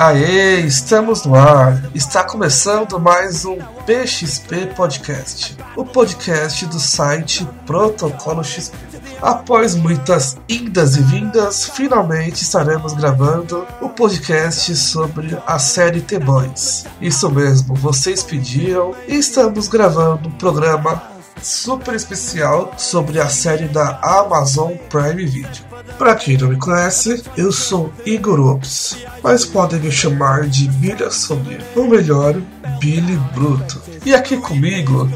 Aê, estamos no ar. Está começando mais um PXP Podcast, o podcast do site Protocolo XP. Após muitas indas e vindas, finalmente estaremos gravando o podcast sobre a série The Boys. Isso mesmo, vocês pediram e estamos gravando um programa super especial sobre a série da Amazon Prime Video. Para quem não me conhece, eu sou Igor Ops, mas podem me chamar de Billy Assomir, ou melhor, Billy Bruto. E aqui comigo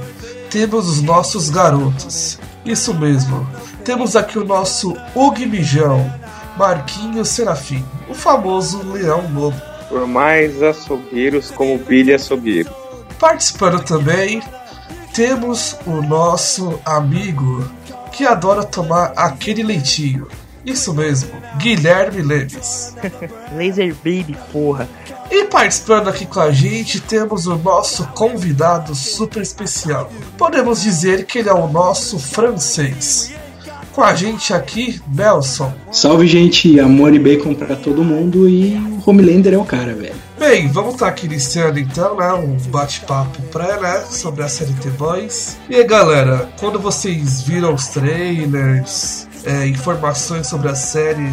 temos os nossos garotos. Isso mesmo, temos aqui o nosso Hug Mijão, Marquinhos Serafim, o famoso Leão Lobo. Por mais açougueiros como Billy Açougueiro. Participando também, temos o nosso amigo que adora tomar aquele leitinho. Isso mesmo, Guilherme Lemes. Laser Baby, porra. E participando aqui com a gente temos o nosso convidado super especial. Podemos dizer que ele é o nosso francês. Com a gente aqui, Nelson. Salve, gente. Amor e bacon pra todo mundo. E o Homelander é o cara, velho. Bem, vamos estar aqui iniciando então, né? Um bate-papo pré, né? Sobre a série The Boys. E aí, galera, quando vocês viram os trailers, é, informações sobre a série,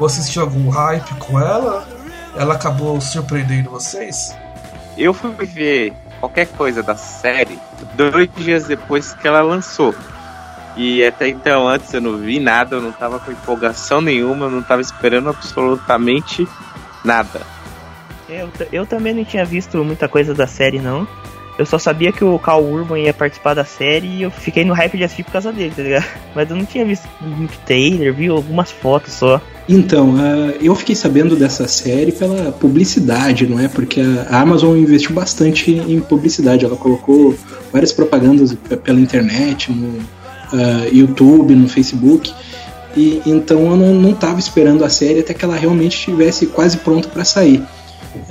vocês tinham algum hype com ela? Ela acabou surpreendendo vocês? Eu fui ver qualquer coisa da série dois dias depois que ela lançou. E até então, antes eu não vi nada, eu não tava com empolgação nenhuma, eu não tava esperando absolutamente nada. Eu, eu também não tinha visto muita coisa da série, não. Eu só sabia que o Carl Urban ia participar da série e eu fiquei no hype de assistir por causa dele, tá ligado? Mas eu não tinha visto muito trailer, vi algumas fotos só. Então, uh, eu fiquei sabendo dessa série pela publicidade, não é? Porque a Amazon investiu bastante em publicidade. Ela colocou várias propagandas pela internet, no uh, YouTube, no Facebook. E então eu não estava esperando a série até que ela realmente estivesse quase pronta para sair.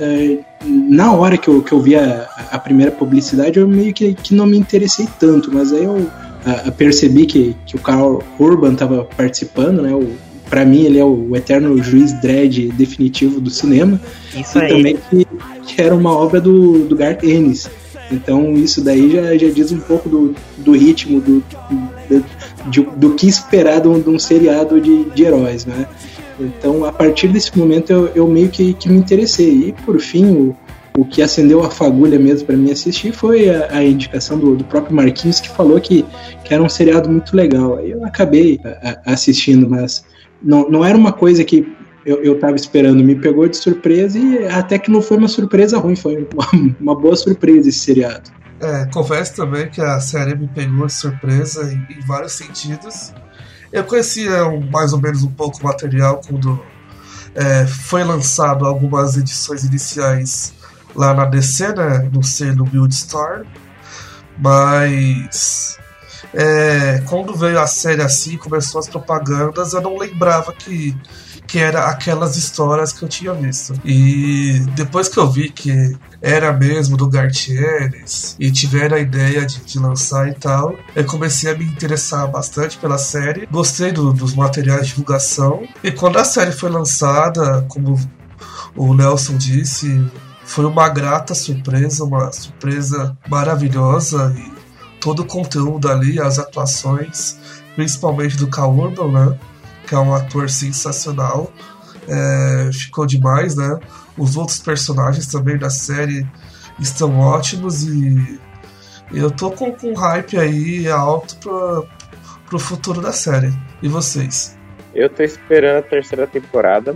Uh, na hora que eu, que eu vi a, a primeira publicidade, eu meio que, que não me interessei tanto, mas aí eu uh, percebi que, que o Carl Urban estava participando, né? O, para mim ele é o, o, eterno juiz dread definitivo do cinema Isso e aí. também que, que, era uma obra do, do Garth Ennis então isso daí já, já diz um pouco do, do ritmo do, do, do, do que esperar de um, de um seriado de, de heróis né então, a partir desse momento, eu, eu meio que, que me interessei. E, por fim, o, o que acendeu a fagulha mesmo para mim assistir foi a, a indicação do, do, próprio Marquinhos, que falou que, que era um seriado muito legal. Aí eu acabei a, a assistindo, mas não, não era uma coisa que eu, eu tava esperando, me pegou de surpresa e até que não foi uma surpresa ruim, foi uma, uma boa surpresa esse seriado. É, confesso também que a série me pegou de surpresa em, em vários sentidos. Eu conhecia mais ou menos um pouco o material quando é, foi lançado algumas edições iniciais lá na DC, né, no selo Build Store, mas é, quando veio a série assim, começou as propagandas, eu não lembrava que que era aquelas histórias que eu tinha visto. E depois que eu vi que era mesmo do Gartienes e tiveram a ideia de, de, lançar e tal, eu comecei a me interessar bastante pela série. Gostei do, dos materiais de divulgação. E quando a série foi lançada, como o Nelson disse, foi uma grata surpresa, uma surpresa maravilhosa e todo o conteúdo ali, as atuações, principalmente do Cal Urban, né? Que é um ator sensacional. É, ficou demais, né? Os outros personagens também da série estão ótimos e eu tô com, com hype aí alto pro, pro futuro da série. E vocês? Eu tô esperando a terceira temporada,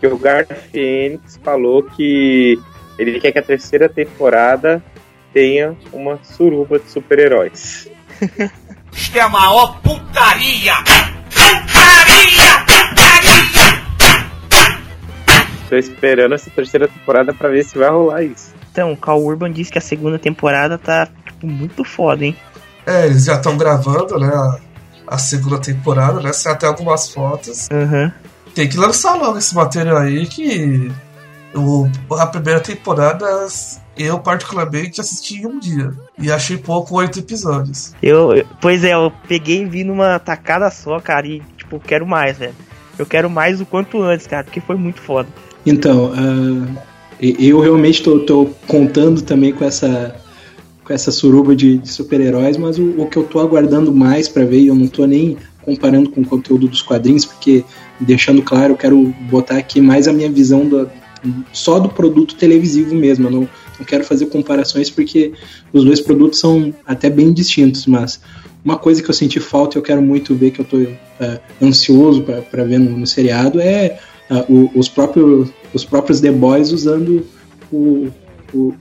que o Garth Ennis falou que ele quer que a terceira temporada tenha uma suruba de super-heróis. Isto é a maior putaria! Tô esperando essa terceira temporada para ver se vai rolar isso. Então, o Cal Urban disse que a segunda temporada tá tipo, muito foda, hein? É, eles já estão gravando, né? A, a, segunda temporada, né? Tem até algumas fotos. Uhum. Tem que lançar logo esse material aí que o, a primeira temporada eu particularmente assisti em um dia e achei pouco oito episódios. Eu, pois é, eu peguei e vi numa tacada só, cara, e tipo, quero mais, velho. Eu quero mais o quanto antes, cara, porque foi muito foda. Então, uh, Eu realmente tô, tô contando também com essa com essa suruba de, de super-heróis, mas o, o que eu tô aguardando mais pra ver, eu não tô nem comparando com o conteúdo dos quadrinhos, porque deixando claro, eu quero botar aqui mais a minha visão do, só do produto televisivo mesmo. Eu não, não quero fazer comparações porque os dois produtos são até bem distintos, mas uma coisa que eu senti falta e eu quero muito ver, que eu tô é, ansioso para ver no, no seriado, é o- os, próprios, os próprios The Boys usando o, o-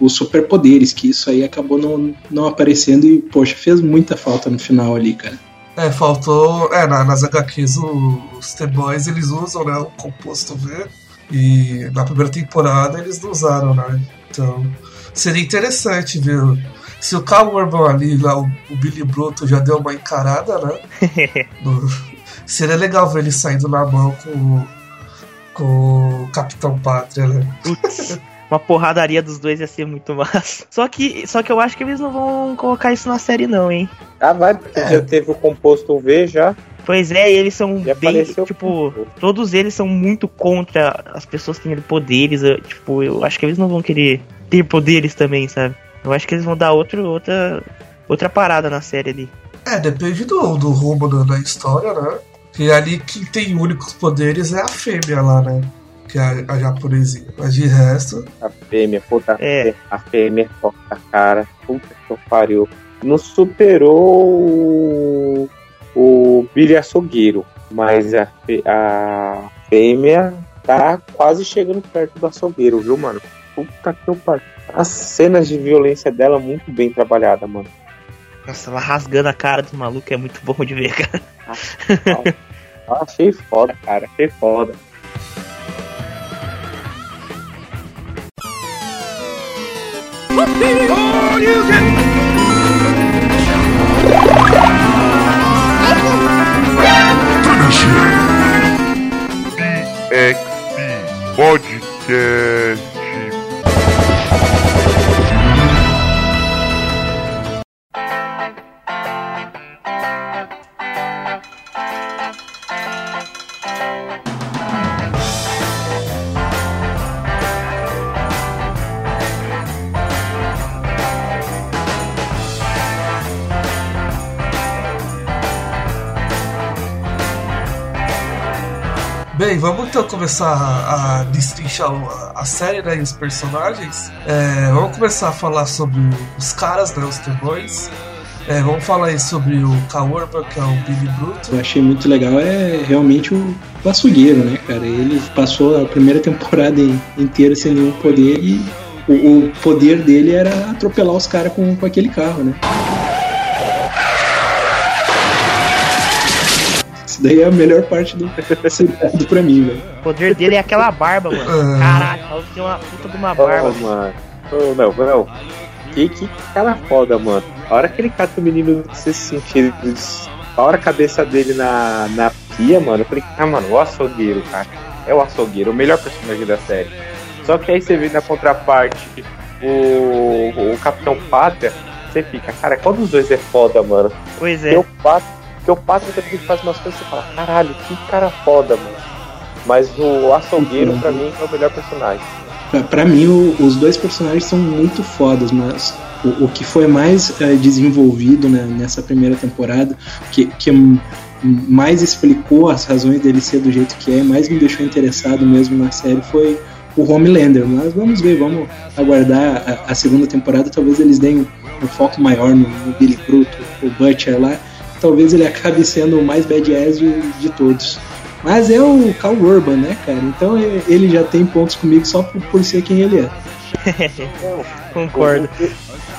os superpoderes, que isso aí acabou não, não aparecendo e, poxa, fez muita falta no final ali, cara. É, faltou. É, na- nas HQs os T-Boys eles usam, né? O composto V. E na primeira temporada eles não usaram, né? Então. Seria interessante ver. Se o Cal Urban ali, lá, o, o Billy Bruto já deu uma encarada, né? No- seria legal ver ele saindo na mão com, o- com o Capitão Pátria, né? Putz, uma porradaria dos dois ia ser muito massa. Só que, só que eu acho que eles não vão colocar isso na série, não, hein? Ah, vai, porque É. já teve o composto V já. Pois é, e eles são Já bem. Tipo, todos eles são muito contra as pessoas que têm poderes. eu- Tipo, eu acho que eles não vão querer ter poderes também, sabe? Eu acho que eles vão dar outro, outra, outra parada na série ali. É, depende do, do rumo da, da história, né? Que ali quem tem únicos poderes é a fêmea lá, né? Que é a, a japonesinha. Mas de resto. A fêmea, puta, É. a fêmea toca a cara. Puta que eu pariu. Não superou o, o Billy Açougueiro, mas a, fê- a fêmea tá quase chegando perto do açougueiro, viu, mano? Puta que eu pariu. As cenas de violência dela muito bem trabalhada, mano. Nossa, ela rasgando a cara do maluco é muito bom de ver, cara. Eu achei foda, cara. Achei foda. PXP Podcast. Bem, vamos então começar a, destrinchar a, série né, e os personagens. É, vamos começar a falar sobre os caras, né? Os T-Boys. É, vamos falar aí sobre o Cal Urban, que é o Billy Bruto. eu achei muito legal é realmente o, açougueiro, né, cara? Ele passou a primeira temporada in- inteira sem nenhum poder e o, o poder dele era atropelar os caras com, com aquele carro, né? Daí é a melhor parte do seriado pra mim, velho. O poder dele é aquela barba, mano. Ah. Caralho, tem uma puta de uma barba. mano. Ô, não, não. Que, que cara foda, mano. A hora que ele cata o menino do sexto sentido, a hora a cabeça dele na, na pia, mano, eu falei, ah, mano, o açougueiro, cara. É o açougueiro, o melhor personagem da série. Só que aí você vê na contraparte o, o Capitão Pátria, você fica, cara, qual dos dois é foda, mano? Pois Porque é. o Pátria, porque o Pátria também faz umas coisas que você fala, caralho, que cara foda, mano. Mas o açougueiro, pra mim, é o melhor personagem. Pra, pra mim, o- os dois personagens são muito fodas, mas o, o que foi mais eh, desenvolvido né, nessa primeira temporada, que, que mais explicou as razões dele ser do jeito que é, mais me deixou interessado mesmo na série, foi o Homelander. Mas vamos ver, vamos aguardar a, a segunda temporada, talvez eles deem um, um foco maior no, no Billy Bruto, o Butcher lá. Talvez ele acabe sendo o mais badass de, de todos. Mas é o Cal Urban, né, cara? Então é- ele já tem pontos comigo só por, por ser quem ele é. Concordo. O, que-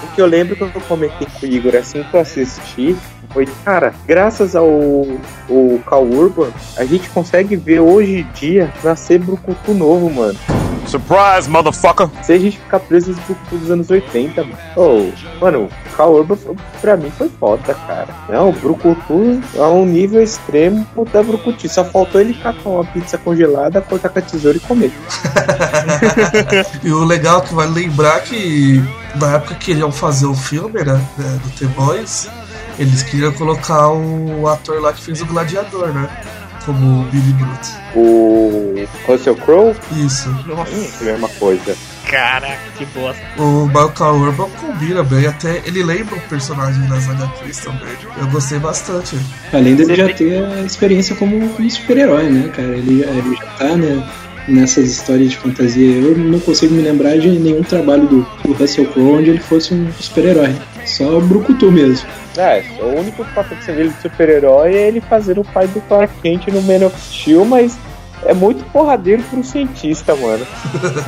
o que eu lembro que eu comentei com o Igor assim que eu assisti foi, cara, graças ao o Cal Urban, a gente consegue ver hoje em dia nascer Brucutu novo, mano. Surprise, motherfucker! Se a gente ficar preso nos Brucutu dos anos 80, mano. Oh, mano, o Cal Urban pra mim foi foda, cara. Não, o Brucutu é um nível extremo da Brucutu. Só faltou ele catar uma pizza congelada, cortar com a tesoura e comer. E o legal é que vai lembrar que na época que iriam fazer o filme, né, né, do The Boys, eles queriam colocar o ator lá que fez o Gladiador, né? como o Billy Bruto. O Russell Crowe, Isso. Nossa, hum, é a mesma coisa. caraca, que bosta. O Michael Urban combina bem, até ele lembra o personagem das HQs também. Eu gostei bastante. Além dele já ter a experiência como, como super-herói, né, cara? Ele, ele já tá, né, nessas histórias de fantasia. Eu não consigo me lembrar de nenhum trabalho do, do Russell Crowe onde ele fosse um super-herói. Só o Brucutu mesmo. É, o único papel que você vê ele de super-herói é ele fazer o pai do Clark Kent no Man of Steel, mas é muito porradeiro pro cientista, mano.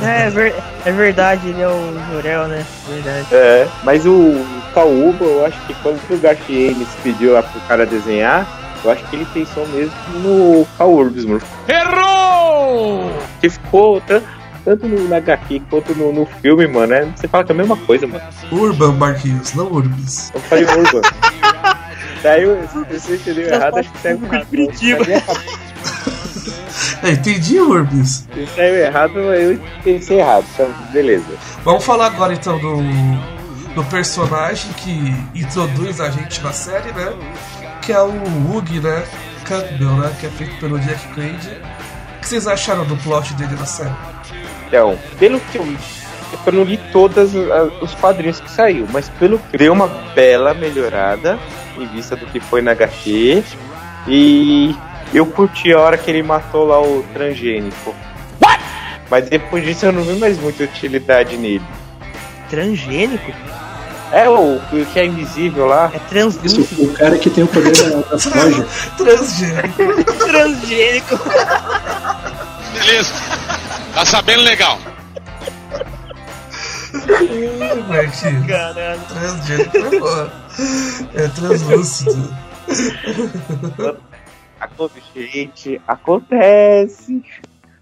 É, é ver- é verdade, ele é o Jorel, né? Verdade. É, mas o Kauba, eu acho que quando o Garfienes pediu lá pro cara desenhar, eu acho que ele pensou mesmo no Kaurbs, mano. Errou! Que ficou tan- tanto no na HQ quanto no, no filme, mano. É, você fala que é a mesma coisa, mano. Urban Marquinhos, não Urbis. Eu falei Urban. Daí, eu- se você entendeu errado, acho que saiu errado. Curitiba. Na minha cabeça, É, entendi Urbis. Se saiu errado, eu pensei errado. Então, beleza. Vamos falar agora então do, do personagem que introduz a gente na série, né? Que é o Hugh, né? Campbell, né? Que é feito pelo Jack Quaid. O que vocês acharam do plot dele na série? Então, pelo que eu li, eu não li todos os quadrinhos que saiu, mas pelo que deu uma bela melhorada em vista do que foi na HQ. E eu curti a hora que ele matou lá o transgênico. Mas depois disso eu não vi mais muita utilidade nele. Transgênico? É o, o que é invisível lá. É Isso, translúcido. o cara que tem o poder da, da soja. Transgênico. Transgênico. Beleza. Tá sabendo legal. Ih, Marquinhos. Caralho. Transgênico é bom. É translúcido. Acontece, gente, acontece.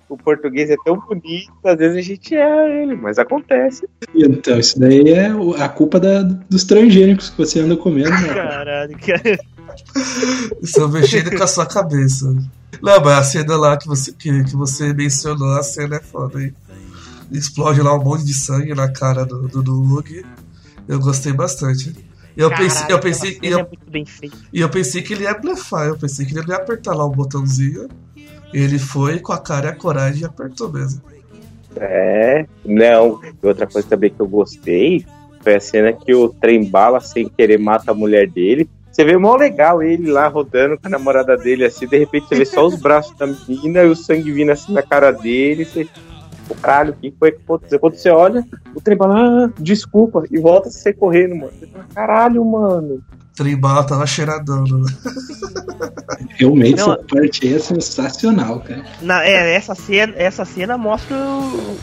O português é tão bonito, às vezes a gente é ele, mas acontece. Então, isso daí é a culpa da- dos transgênicos que você anda comendo, né? Caralho, cara. Estão mexendo com a sua cabeça. Não, mas a cena lá que você, que, que você mencionou, a cena é foda, hein? Explode lá um monte de sangue na cara do, do, do Hugh. Eu gostei bastante. E eu pensei, eu pensei, e eu, é muito bem feito. e eu pensei que ele ia blefar, eu pensei que ele ia apertar lá o botãozinho. Ele foi com a cara e a coragem e apertou mesmo. É, não. Outra coisa também que eu gostei foi a cena que o trem bala sem querer mata a mulher dele. Você vê mó legal ele lá rodando com a namorada dele, assim, de repente você vê só os braços da menina e o sangue vindo assim na cara dele. Você, Pô, caralho, o que foi que aconteceu? Quando você olha, o trem bala, ah, desculpa, e volta a ser correndo, mano. Você fala, caralho, mano. Trembala tava cheiradão, né? Realmente, Não, essa parte aí é sensacional, cara. Na, é, essa cena, essa cena mostra o,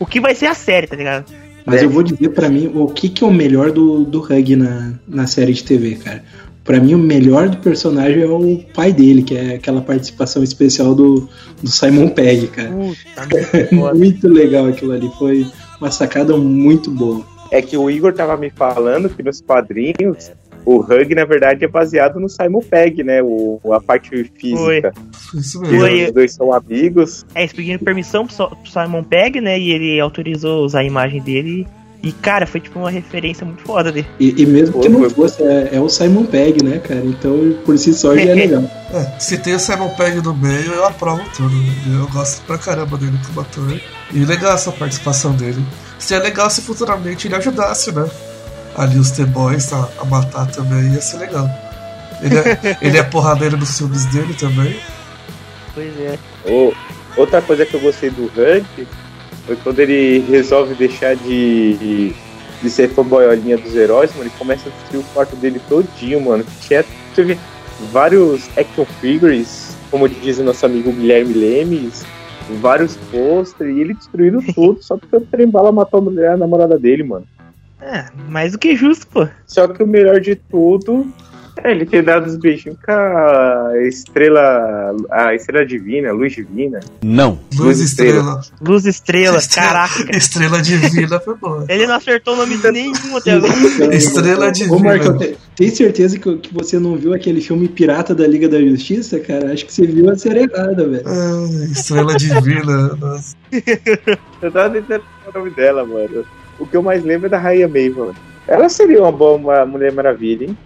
o que vai ser a série, tá ligado? Mas É. eu vou dizer pra mim o que, que é o melhor do, do Hug na, na série de TV, cara. Pra mim, o melhor do personagem é o pai dele, que é aquela participação especial do, do Simon Pegg, cara. Puta, É muito legal aquilo ali. Foi uma sacada muito boa. É que o Igor tava me falando que nos quadrinhos o Hug, na verdade, é baseado no Simon Pegg, né? O, a parte física. Isso Que mesmo. Foi. Os dois são amigos. É, eles pediram permissão pro, Simon Pegg, né? E ele autorizou usar a imagem dele. E, cara, foi tipo uma referência muito foda dele. E, e mesmo que Foi, não foi. fosse, é, é o Simon Pegg, né, cara? Então, por si só, já é legal. É, se tem o Simon Pegg no meio, eu aprovo tudo. Eu gosto pra caramba dele como ator. E legal essa participação dele. Seria legal se futuramente ele ajudasse, né? Ali os T-Boys a, a matar também, ia ser legal. Ele é, ele é porradeiro nos filmes dele também. Pois é. Ô, outra coisa que eu gostei do Hug foi quando ele resolve deixar de, de ser fanboyolinha dos heróis, mano. Ele começa a destruir o quarto dele todinho, mano. Tinha vê, vários action figures, como diz o nosso amigo Guilherme Lemes, vários posters, e ele destruindo tudo só porque o trem bala matou a mulher, a namorada dele, mano. É, mais do que justo, pô. Só que o melhor de tudo é ele ter dado os beijinhos com a estrela. A estrela divina, luz divina. Não. Luz Estrela. Luz Estrela, Estrela- caraca. Estrela Divina foi boa. Ele não acertou o nome nenhum até agora. Estrela Ô, Divina. Marco, te- tem certeza que, que você não viu aquele filme Pirata da Liga da Justiça, cara? Acho que você viu a série errada, velho. Ah, Estrela Divina. Nossa. Eu tava tentando o nome dela, mano. O que eu mais lembro é da Rainha mano. Ela seria uma boa uma Mulher Maravilha, hein?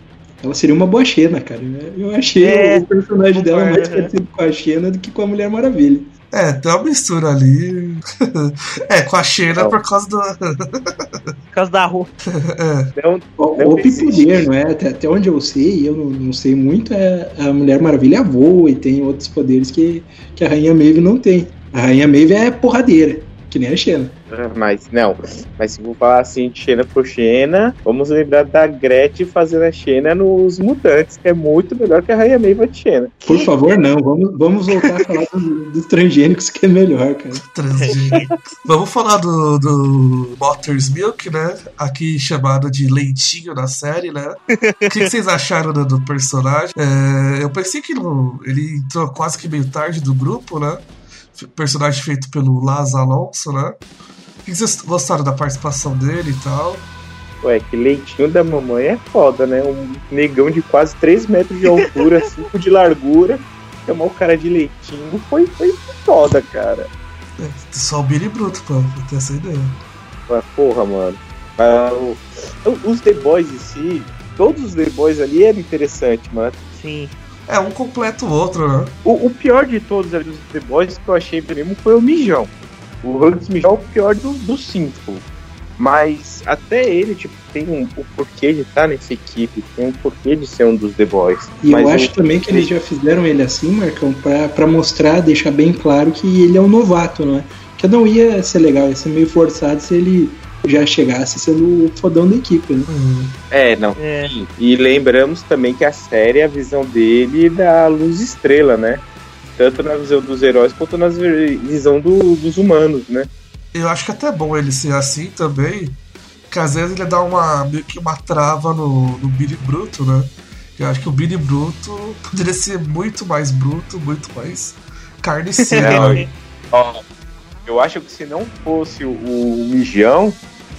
Ela seria uma boa Xena, cara. Eu achei É, o personagem dela mais concordo, né? parecido com a Xena do que com a Mulher Maravilha. É, tem uma mistura ali. é, com a Xena Não. por causa do. Por causa da roupa. é, Não, O Não poder, não é? Até, até onde eu sei, eu não, não sei muito, é a Mulher Maravilha voa e tem outros poderes que, que a Rainha Maeve não tem. A Rainha Maeve é porradeira, que nem a Xena. Mas não, mas se for falar assim de Xena por Xena, vamos lembrar da Gretchen fazendo a Xena nos Mutantes, que é muito melhor que a Rainha Meiva de Xena. Por favor, não. Vamos, vamos voltar a falar dos, dos transgênicos, que é melhor, cara. transgênico. Vamos falar do, do Mother's Milk, né? Aqui chamado de leitinho na série, né? O que, que vocês acharam do, do personagem? É, eu pensei que não- ele entrou quase que meio tarde do grupo, né? Personagem feito pelo Laz Alonso, né? O que vocês gostaram da participação dele e tal? Ué, que leitinho da mamãe é foda, né? Um negão de quase 3 metros de altura, 5 de largura. Chamar o cara de leitinho foi, foi foda, cara. É, só o Billy Bruto, pô, pra ter essa ideia. Mas, porra, mano. Ah, o- os The Boys em si, todos os The Boys ali eram interessantes, mano. Sim. É, um completa o outro, né? O, o pior de todos ali dos The Boys que eu achei mesmo foi o Mijão. O Hanks Mijão é o pior do- dos cinco. Mas até ele, tipo, tem um, o porquê de estar nessa equipe, tem um porquê de ser um dos The Boys. E Mas eu acho também que eles já fizeram ele assim, Marcão, pra, pra mostrar, deixar bem claro que ele é um novato, não é? Que não ia ser legal, ia ser meio forçado se ele já chegasse sendo o fodão da equipe, né? Hum. É, não. É. E lembramos também que a série é a visão dele da luz estrela, né? Tanto na visão dos heróis quanto na vi- visão do- dos humanos, né? Eu acho que é até bom ele ser assim também, que às vezes ele dá uma meio que uma trava no, no Billy Bruto, né? Eu acho que o Billy Bruto poderia ser muito mais bruto, muito mais carniceiro. Não? Ó, eu acho que se não fosse o, o Mijão,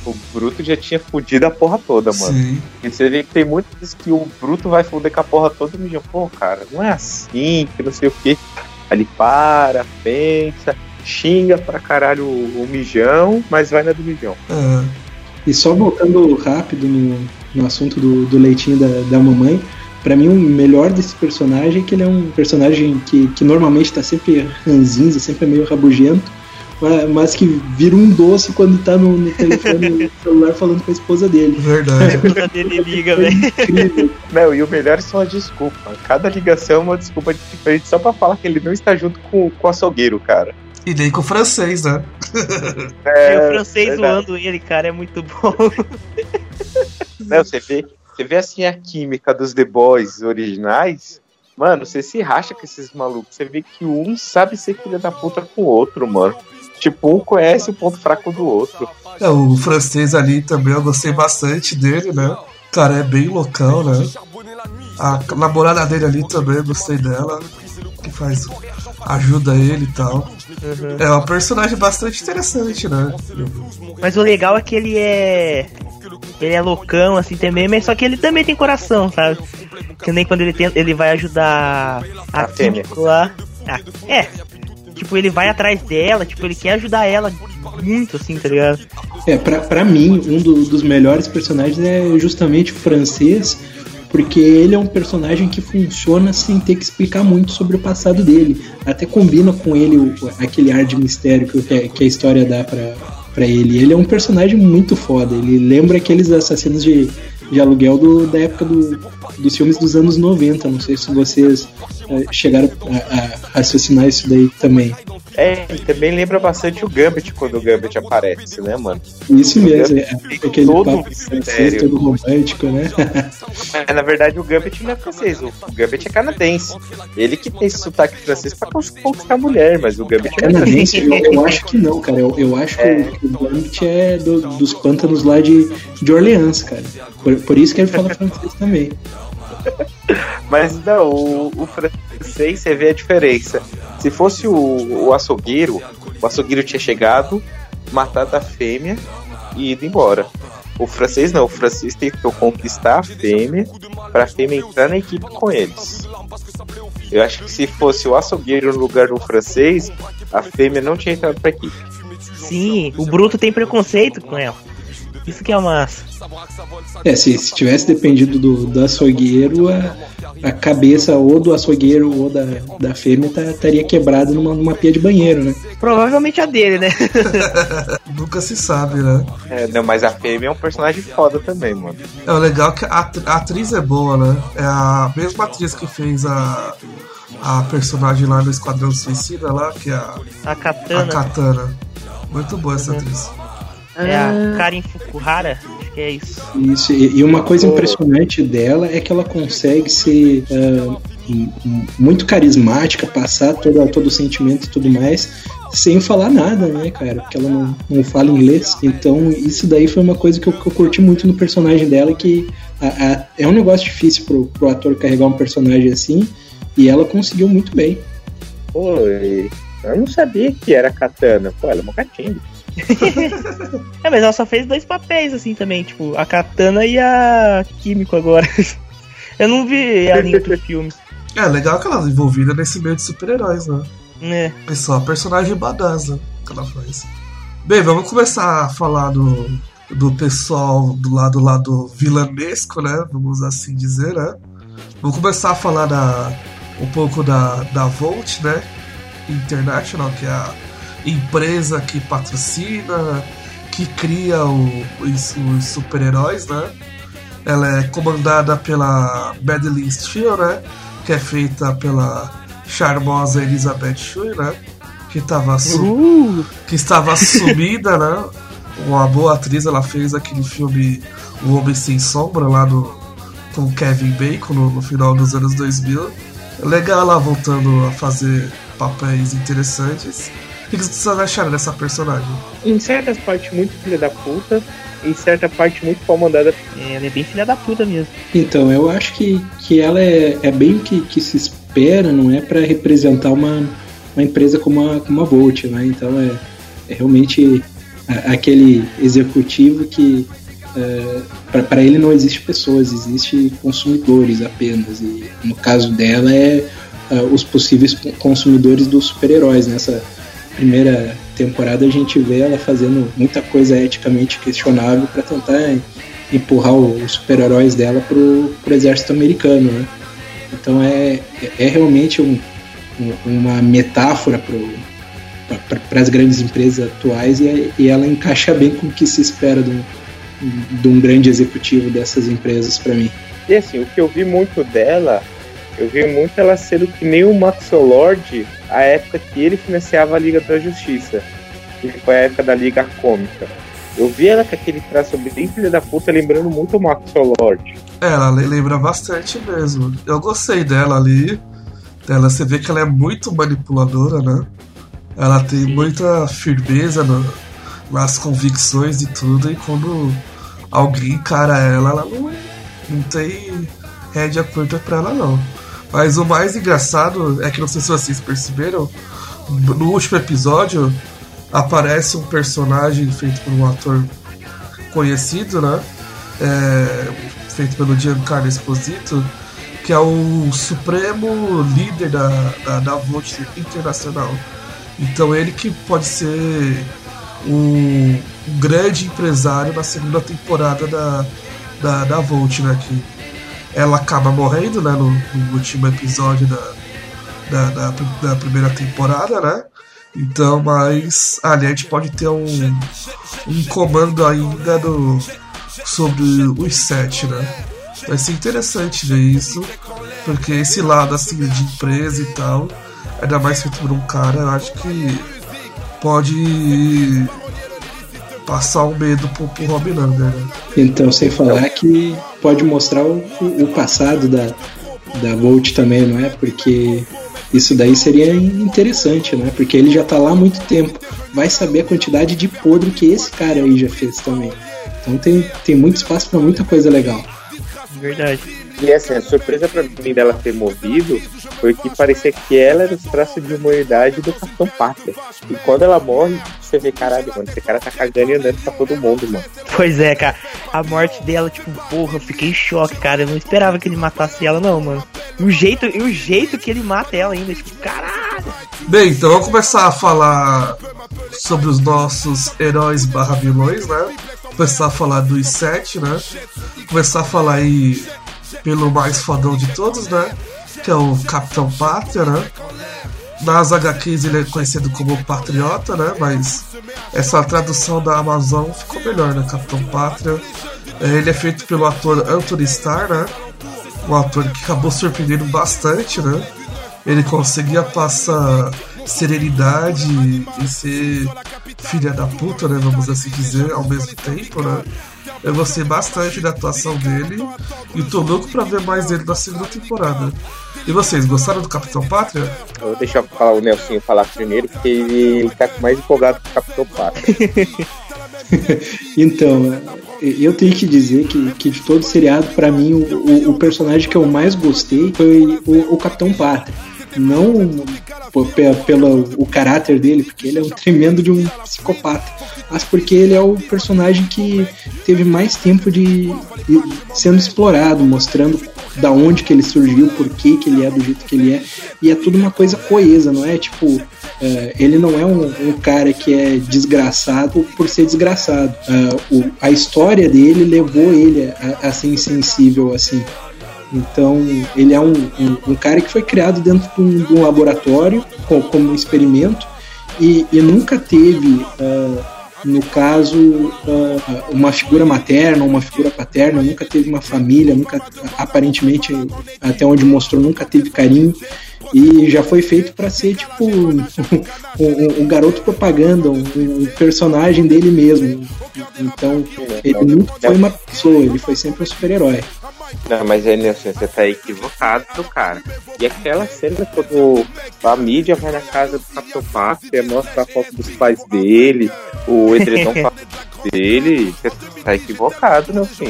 o Bruto já tinha fudido a porra toda, mano. Sim. E você vê que tem muitos vezes que o Bruto vai foder com a porra toda e o Mijão, pô, cara, não é assim, que não sei o que. Aí ele para, pensa, xinga pra caralho o, o Mijão, mas vai na do Mijão. É. E só voltando rápido no, no assunto do, do leitinho da, da mamãe, pra mim o melhor desse personagem é que ele é um personagem que, que normalmente tá sempre ranzinza, sempre é meio rabugento, mas que vira um doce quando tá no, no telefone, no celular falando com a esposa dele. A Verdade. esposa dele liga, velho. Não, e o melhor são as desculpas. Cada ligação é uma desculpa diferente só pra falar que ele não está junto com, com o açougueiro, cara. E nem com o francês, né? E o francês verdade. zoando ele, cara, é muito bom. Não, você vê, você vê assim a química dos The Boys originais. Mano, você se racha com esses malucos. Você vê que um sabe ser filha da puta com o outro, mano. Tipo, um conhece o ponto fraco do outro. É, o francês ali também, eu gostei bastante dele, né? O cara é bem loucão, né? A namorada dele ali também, eu gostei dela. Que faz. ajuda ele e tal. É uma personagem bastante interessante, né? Mas o legal é que ele é. Ele é loucão, assim, também, mas só que ele também tem coração, sabe? Que nem quando ele, tem, ele vai ajudar a, A lá. Ah, é. Tipo, ele vai atrás dela, tipo, ele quer ajudar ela muito, assim, tá ligado? É, pra, pra mim, um do- dos melhores personagens é justamente o francês, porque ele é um personagem que funciona sem ter que explicar muito sobre o passado dele. Até combina com ele o- aquele ar de mistério que, que a história dá pra, pra ele. Ele é um personagem muito foda, ele lembra aqueles assassinos de, de aluguel do- da época do- dos filmes dos anos 90. Não sei se vocês eh, chegaram a, a raciocinar isso daí também. É, também lembra bastante o Gambit quando o Gambit aparece, né, mano? Isso mesmo, é, aquele todo papo francês, todo romântico, né? É, na verdade, o Gambit não é francês, o Gambit é canadense. Ele que tem esse sotaque francês pra conquistar a mulher, mas o Gambit é francês. Canadense, eu, eu acho que não, cara. Eu, eu acho É. que o Gambit é do- dos pântanos lá de, de Orleans, cara. Por, por isso que ele fala francês também. Mas não, o, o francês você vê a diferença. Se fosse o, o açougueiro, o açougueiro tinha chegado, matado a fêmea e ido embora. O francês não, o francês tentou conquistar a fêmea pra fêmea entrar na equipe com eles. Eu acho que se fosse o açougueiro no lugar do francês, a fêmea não tinha entrado pra equipe. Sim, o Bruto tem preconceito com ela. Isso que é massa. É, se, se tivesse dependido do, do açougueiro, a, a cabeça ou do açougueiro ou da, da fêmea tá- estaria quebrada numa, numa pia de banheiro, né? Provavelmente a dele, né? Nunca se sabe, né? É, não, mas a fêmea é um personagem foda também, mano. É o legal que a, a atriz é boa, né? É a mesma atriz que fez a, a personagem lá no Esquadrão Suicida lá, que é a, A a Katana Katana. Muito boa essa atriz. É a Karen Fukuhara. Acho que é isso. Isso, e, uma coisa impressionante dela é que ela consegue ser ah, m- muito carismática, passar todo, todo o sentimento e tudo mais, sem falar nada, né, cara? Porque ela não, não fala inglês. Então, isso daí foi uma coisa que eu, que eu curti muito no personagem dela, que a- a- é um negócio difícil pro, pro ator carregar um personagem assim, e ela conseguiu muito bem. Pô, eu não sabia que era katana. Pô, ela é uma catinga. É, mas ela só fez dois papéis assim também, tipo, a Katana e a Químico agora. Eu não vi ela em outros filmes. É legal que ela é envolvida nesse meio de super-heróis, né? É. É só a personagem badass né, que ela faz. Bem, vamos começar a falar do, do pessoal do lado, lado vilanesco, né? Vamos assim dizer, né? Vamos começar a falar da, um pouco da, da Volt, né? International, que é a empresa que patrocina, que cria o- os, os super-heróis, né? Ela é comandada pela Madeline Steele, né? Que é feita pela charmosa Elizabeth Shue, né? Que, tava Uh, que estava sumida, né? Uma boa atriz, ela fez aquele filme O Homem Sem Sombra lá no, com Kevin Bacon no, no final dos anos 2000. É legal ela voltando a fazer papéis interessantes. O que que vocês acharam dessa personagem? Em certas partes, muito filha da puta. Em certa parte, muito pau mandada. é, ela é bem filha da puta mesmo. Então, eu acho que, que ela é, é bem o que, que se espera, não é para representar uma, uma empresa como a, como a Volt, né? Então é, é realmente a- aquele executivo que para ele não existe pessoas, existe consumidores apenas. E no caso dela é ah, os possíveis consumidores dos super-heróis. Nessa primeira temporada a gente vê ela fazendo muita coisa eticamente questionável para tentar empurrar os super-heróis dela pro, pro exército americano, né? Então é, é- realmente um- uma metáfora para as grandes empresas atuais e, e ela encaixa bem com o que se espera de um, de um grande executivo dessas empresas para mim. E assim, o que eu vi muito dela, eu vi muito ela sendo que nem o Max Lord a época que ele financiava a Liga da Justiça, que foi a época da Liga Cômica. Eu vi ela com aquele traço bem filha da puta, lembrando muito o Max Lord. É, Ela le- lembra bastante mesmo. Eu gostei dela ali. Dela, você vê que ela é muito manipuladora, né? Ela tem muita firmeza no- nas convicções e tudo, e quando alguém encara ela, ela não, não tem rédea curta pra ela, não. Mas o mais engraçado é que não sei se vocês perceberam, no último episódio aparece um personagem feito por um ator conhecido, né? É, feito pelo Giancarlo Esposito, que é o supremo líder da, da, da Internacional. Então ele que pode ser um, um grande empresário na segunda temporada da, da, da Volt, né? Que ela acaba morrendo né, no, no último episódio da, da, da, da primeira temporada, né? Então, mas ali a gente pode ter um, um comando ainda do, sobre os sete, né? Vai ser interessante ver isso, porque esse lado assim de empresa e tal, ainda mais feito por um cara, eu acho que pode passar um medo pro, pro Robin Lander, né? Então, sem falar que pode mostrar o, o passado da, da Volt também, não é? Porque isso daí seria interessante, né? Porque ele já tá lá há muito tempo. Vai saber a quantidade de podre que esse cara aí já fez também. Então tem, tem muito espaço para muita coisa legal. Verdade. E assim, a surpresa pra mim dela ter morrido foi que parecia que ela era os traços de humanidade do Capitão Pátria. E quando ela morre, você vê, caralho, mano, esse cara tá cagando e andando pra todo mundo, mano. Pois é, cara. A morte dela, tipo, porra, eu fiquei em choque, cara. Eu não esperava que ele matasse ela, não, mano. E o jeito, e o jeito que ele mata ela ainda, tipo, caralho. Bem, então vamos começar a falar sobre os nossos heróis barra vilões, né? começar a falar dos sete, né? Começar a falar aí pelo mais fodão de todos, né? Que é o Capitão Pátria, né? Nas HQs ele é conhecido como Patriota, né? Mas essa tradução da Amazon ficou melhor, né? Capitão Pátria. É, Ele é feito pelo ator Anthony Starr, né? Um ator que acabou surpreendendo bastante, né? Ele conseguia passar serenidade e ser filha da puta, né? Vamos assim dizer, ao mesmo tempo, né? Eu gostei bastante da atuação dele e tô louco pra ver mais dele na segunda temporada. E vocês, gostaram do Capitão Pátria? Eu vou deixar falar o Nelson falar primeiro, porque ele, tá mais empolgado com o Capitão Pátria. Então, eu tenho que dizer que, que de todo o seriado, pra mim, o, o, o personagem que eu mais gostei foi o, o Capitão Pátria. Não pelo o caráter dele, porque ele é um tremendo de um psicopata, mas porque ele é o personagem que teve mais tempo de, de sendo explorado, mostrando da onde que ele surgiu, por que que ele é do jeito que ele é, e é tudo uma coisa coesa, não é tipo é, ele não é um, um cara que é desgraçado por ser desgraçado. É, o- a história dele levou ele a, a ser insensível assim. Então, ele é um, um, um cara que foi criado dentro de um, de um laboratório co- como um experimento e, e nunca teve, ah, no caso, ah, uma figura materna, uma figura paterna, nunca teve uma família, nunca, aparentemente, até onde mostrou, nunca teve carinho e já foi feito para ser tipo um, um- um garoto propaganda, um, um personagem dele mesmo. Então, ele nunca foi uma pessoa, ele foi sempre um super-herói. Não, mas aí, Nelson, você tá equivocado, cara. E aquela cena quando a mídia vai na casa do Capitão Pátria, mostra a foto dos pais dele, o edredom dele, você tá equivocado, Nelson.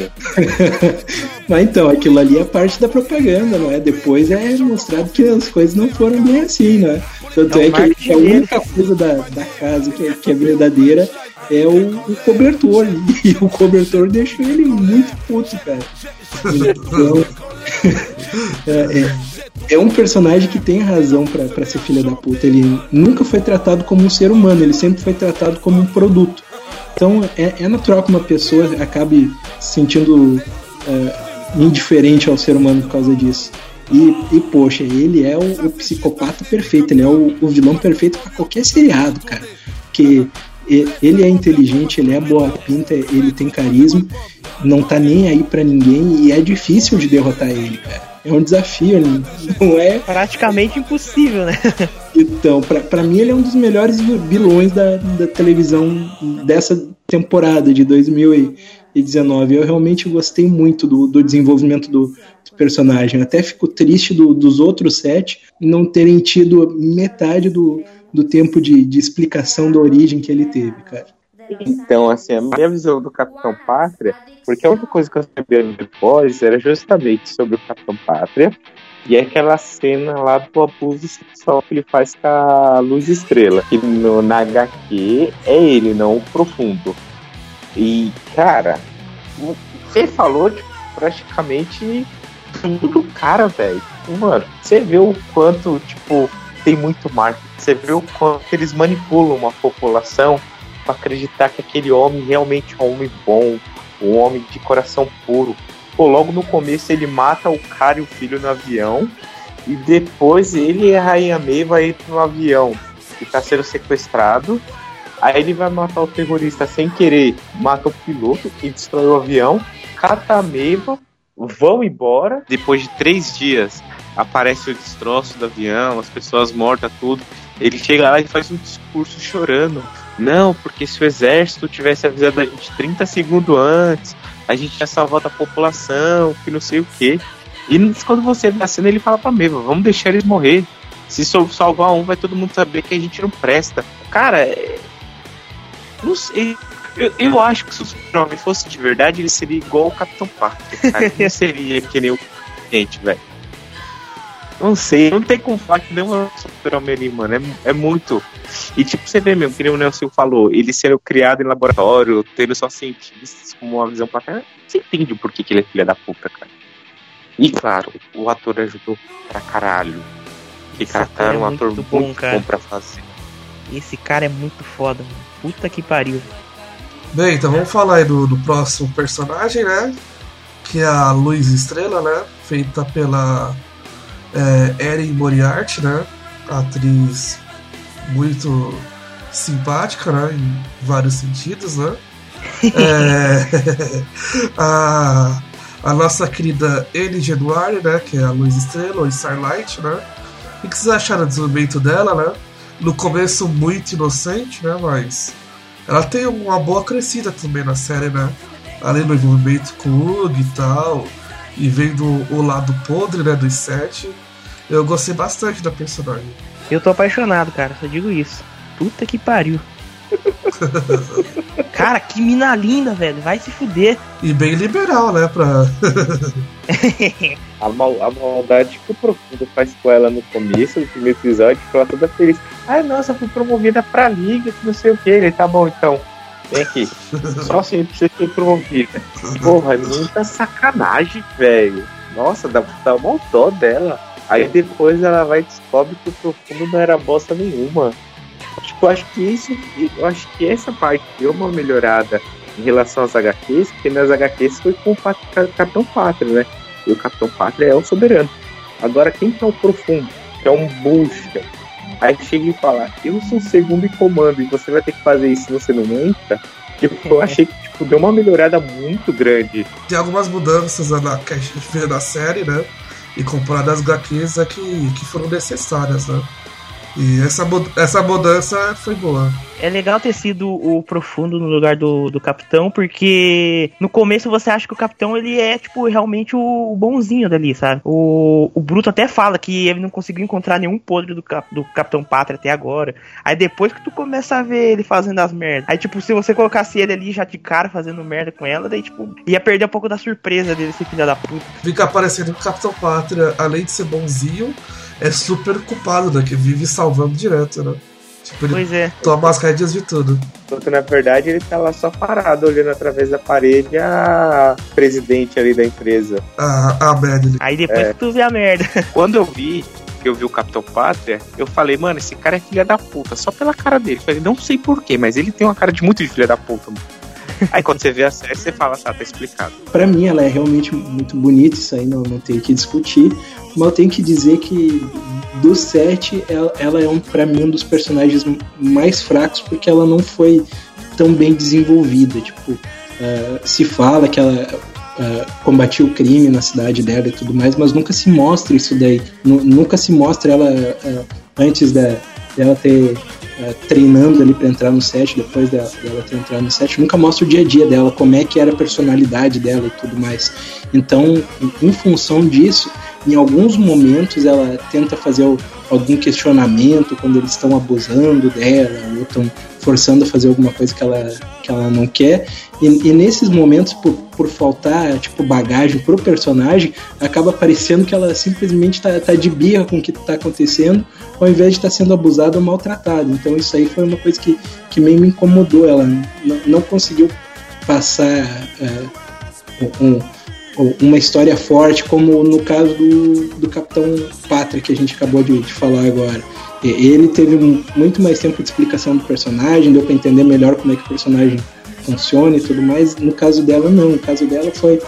Mas então, aquilo ali é parte da propaganda, não é? Depois é mostrado que as coisas não foram bem assim, né? Tanto É é que a única coisa da, da casa que é, que é verdadeira é o, o cobertor. E o cobertor deixou ele muito puto, cara. Então, é, é- é um personagem que tem razão pra pra ser filha da puta. Ele nunca foi tratado como um ser humano, ele sempre foi tratado como um produto. Então é, é natural que uma pessoa acabe se sentindo é, indiferente ao ser humano por causa disso. E, e, poxa, ele é o, o psicopata perfeito, ele é o, o vilão perfeito pra qualquer seriado, cara. Porque e- ele é inteligente, ele é boa pinta, ele tem carisma, não tá nem aí pra ninguém e é difícil de derrotar ele, cara. É um desafio, não é Praticamente impossível, né? então, pra, pra mim ele é um dos melhores vilões da, da televisão dessa temporada de 2019. Eu realmente gostei muito do, do desenvolvimento do, do personagem. Até fico triste do- dos outros sete não terem tido metade do, do tempo de, de explicação da origem que ele teve, cara. Então, assim, a minha visão do Capitão Pátria, porque a única coisa que eu sabia depois era justamente sobre o Capitão Pátria e aquela cena lá do abuso sexual que ele faz com a Luz Estrela, que no, na HQ é ele, não o profundo. E, cara, você falou tipo, praticamente tudo do cara, velho. Mano, você vê o quanto, tipo, tem muito marketing, você vê o quanto eles manipulam uma população pra acreditar que aquele homem realmente é um homem bom, um homem de coração puro. Pô, logo no começo ele mata o cara e o filho no avião, e depois ele e a Rainha Meiva entram no avião que tá sendo sequestrado. Aí ele vai matar o terrorista sem querer, mata o piloto e destrói o avião, cata a Meiva, vão embora. Depois de três dias, aparece o destroço do avião, as pessoas mortas, tudo. Ele chega lá e faz um discurso chorando. Não, porque se o exército tivesse avisado a gente 30 segundos antes, a gente tinha salvado a população, que não sei o quê. E quando você vê a cena, ele fala pra Meiva, vamos deixar eles morrer. Se salvar um, vai todo mundo saber que a gente não presta. Cara, é... não sei. Eu, eu acho que se o Super-Homem fosse de verdade, ele seria igual o Capitão. Cara. Ele seria que nem o gente, velho. Não sei, não tem como falar que não é um super-homem ali, mano. É, é muito. E tipo, você vê mesmo, que nem o Nelson falou, ele sendo criado em laboratório, tendo só cientistas com uma visão plateia, você entende o porquê que ele é filha da puta, cara. E claro, o ator ajudou pra caralho. Que Esse cara tá é um ator muito muito bom, bom, cara. pra fazer. Esse cara é muito foda, mano. Puta que pariu. Bem, então vamos falar aí do, do próximo personagem, né? Que é a Luz Estrela, né? Feita pela é, Erin Moriarty, né? Atriz muito simpática, né? Em vários sentidos, né? É, a, a nossa querida Annie January, né? Que é a Luz Estrela, ou Starlight, né? O que vocês acharam do desenvolvimento dela, né? No começo muito inocente, né? Mas ela tem uma boa crescida também na série, né? Além do envolvimento com o Hug e tal, e vendo o lado podre, né, dos sete, eu gostei bastante da personagem. Eu tô apaixonado, cara, só digo isso. Puta que pariu. cara, que mina linda, velho. Vai se fuder. E bem liberal, né? Pra... a, mal, a maldade que o Profundo faz com ela no começo do primeiro episódio, ela toda feliz. Ai, nossa, fui promovida pra liga, que não sei o que. Ele tá bom então. Vem aqui. Só assim pra você ser promovida. Porra, é muita sacanagem, velho. Nossa, dá, dá uma dó dela. Aí depois ela vai e descobre que o profundo não era bosta nenhuma. Tipo, acho que isso. Eu acho que essa parte deu uma melhorada em relação às HQs, porque nas HQs foi com o Capitão Pátria, né? E o Capitão Pátria é o soberano. Agora, quem que é o profundo? Que é um bucha. Aí chega e fala, eu sou o segundo em comando e você vai ter que fazer isso se você não entra. Tipo, eu achei que tipo, deu uma melhorada muito grande. Tem algumas mudanças na, que a gente vê na série, né? E comparado às HQs é que, que foram necessárias, né? E essa, essa mudança foi boa. É legal ter sido o profundo no lugar do, do capitão, porque no começo você acha que o capitão ele é, tipo, realmente o, bonzinho dali, sabe? O, o Bruto até fala que ele não conseguiu encontrar nenhum podre do, cap, do Capitão Pátria até agora. Aí depois que tu começa a ver ele fazendo as merdas. Aí, tipo, se você colocasse ele ali já de cara fazendo merda com ela, daí, tipo, ia perder um pouco da surpresa dele, esse filho da puta. Fica aparecendo que o Capitão Pátria, além de ser bonzinho, é super culpado, né? Que vive salvando direto, né? Tipo, ele pois é. toma as rédeas de tudo. Porque na verdade ele tá lá só parado, olhando através da parede a presidente ali da empresa. A, a Madeline. Aí depois é. tu vê a merda. Quando eu vi que eu vi o Capitão Pátria, eu falei, mano, esse cara é filha da puta, só pela cara dele. Eu falei, não sei porquê, mas ele tem uma cara de muito de filha da puta, mano. Aí quando você vê a série, você fala, tá, tá explicado. Pra mim, ela é realmente muito bonita, isso aí não, não tem que discutir. Mas eu tenho que dizer que do set, ela, ela é um, pra mim um dos personagens mais fracos, porque ela não foi tão bem desenvolvida. Tipo, uh, se fala que ela uh, combatia o crime na cidade dela e tudo mais, mas nunca se mostra isso daí. N nunca se mostra ela uh, antes da, dela ter é, treinando ali para entrar no set, depois dela, dela ter entrado no set, nunca mostra o dia a dia dela, como é que era a personalidade dela e tudo mais. Então, em função disso, em alguns momentos ela tenta fazer algum questionamento quando eles estão abusando dela ou estão forçando a fazer alguma coisa que ela, que ela não quer. E, e nesses momentos, por, por faltar tipo bagagem pro personagem, acaba parecendo que ela simplesmente tá, tá de birra com o que tá acontecendo, ao invés de estar tá sendo abusada ou maltratada. Então isso aí foi uma coisa que, que meio me incomodou. Ela não, não conseguiu passar é, um, uma história forte, como no caso do, do Capitão Pátria, que a gente acabou de, de falar agora. Ele teve muito mais tempo de explicação do personagem, deu para entender melhor como é que o personagem funciona e tudo mais. No caso dela, não. No caso dela foi.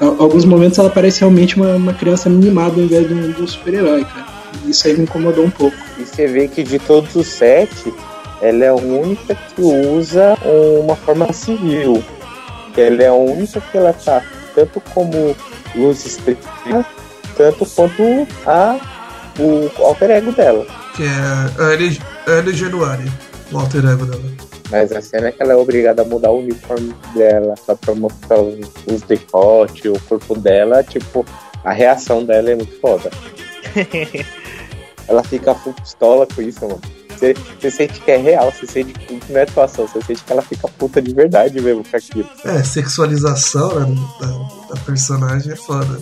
Alguns momentos ela parece realmente uma, uma criança mimada ao invés de um, de um super-herói, cara. Isso aí me incomodou um pouco. E você vê que de todos os sete, ela é a única que usa uma forma civil. Ela é a única que ela tá tanto como luz estrela, tanto quanto a o alter ego dela. Que é a Anne January, o alter ego dela. Mas a cena é que ela é obrigada a mudar o uniforme dela só pra mostrar os decotes, o corpo dela, tipo, a reação dela é muito foda. ela fica full pistola com isso, mano. Você, você sente que é real, você sente que não é atuação, você sente que ela fica puta de verdade mesmo com aquilo. É, sexualização né, da, da personagem é foda.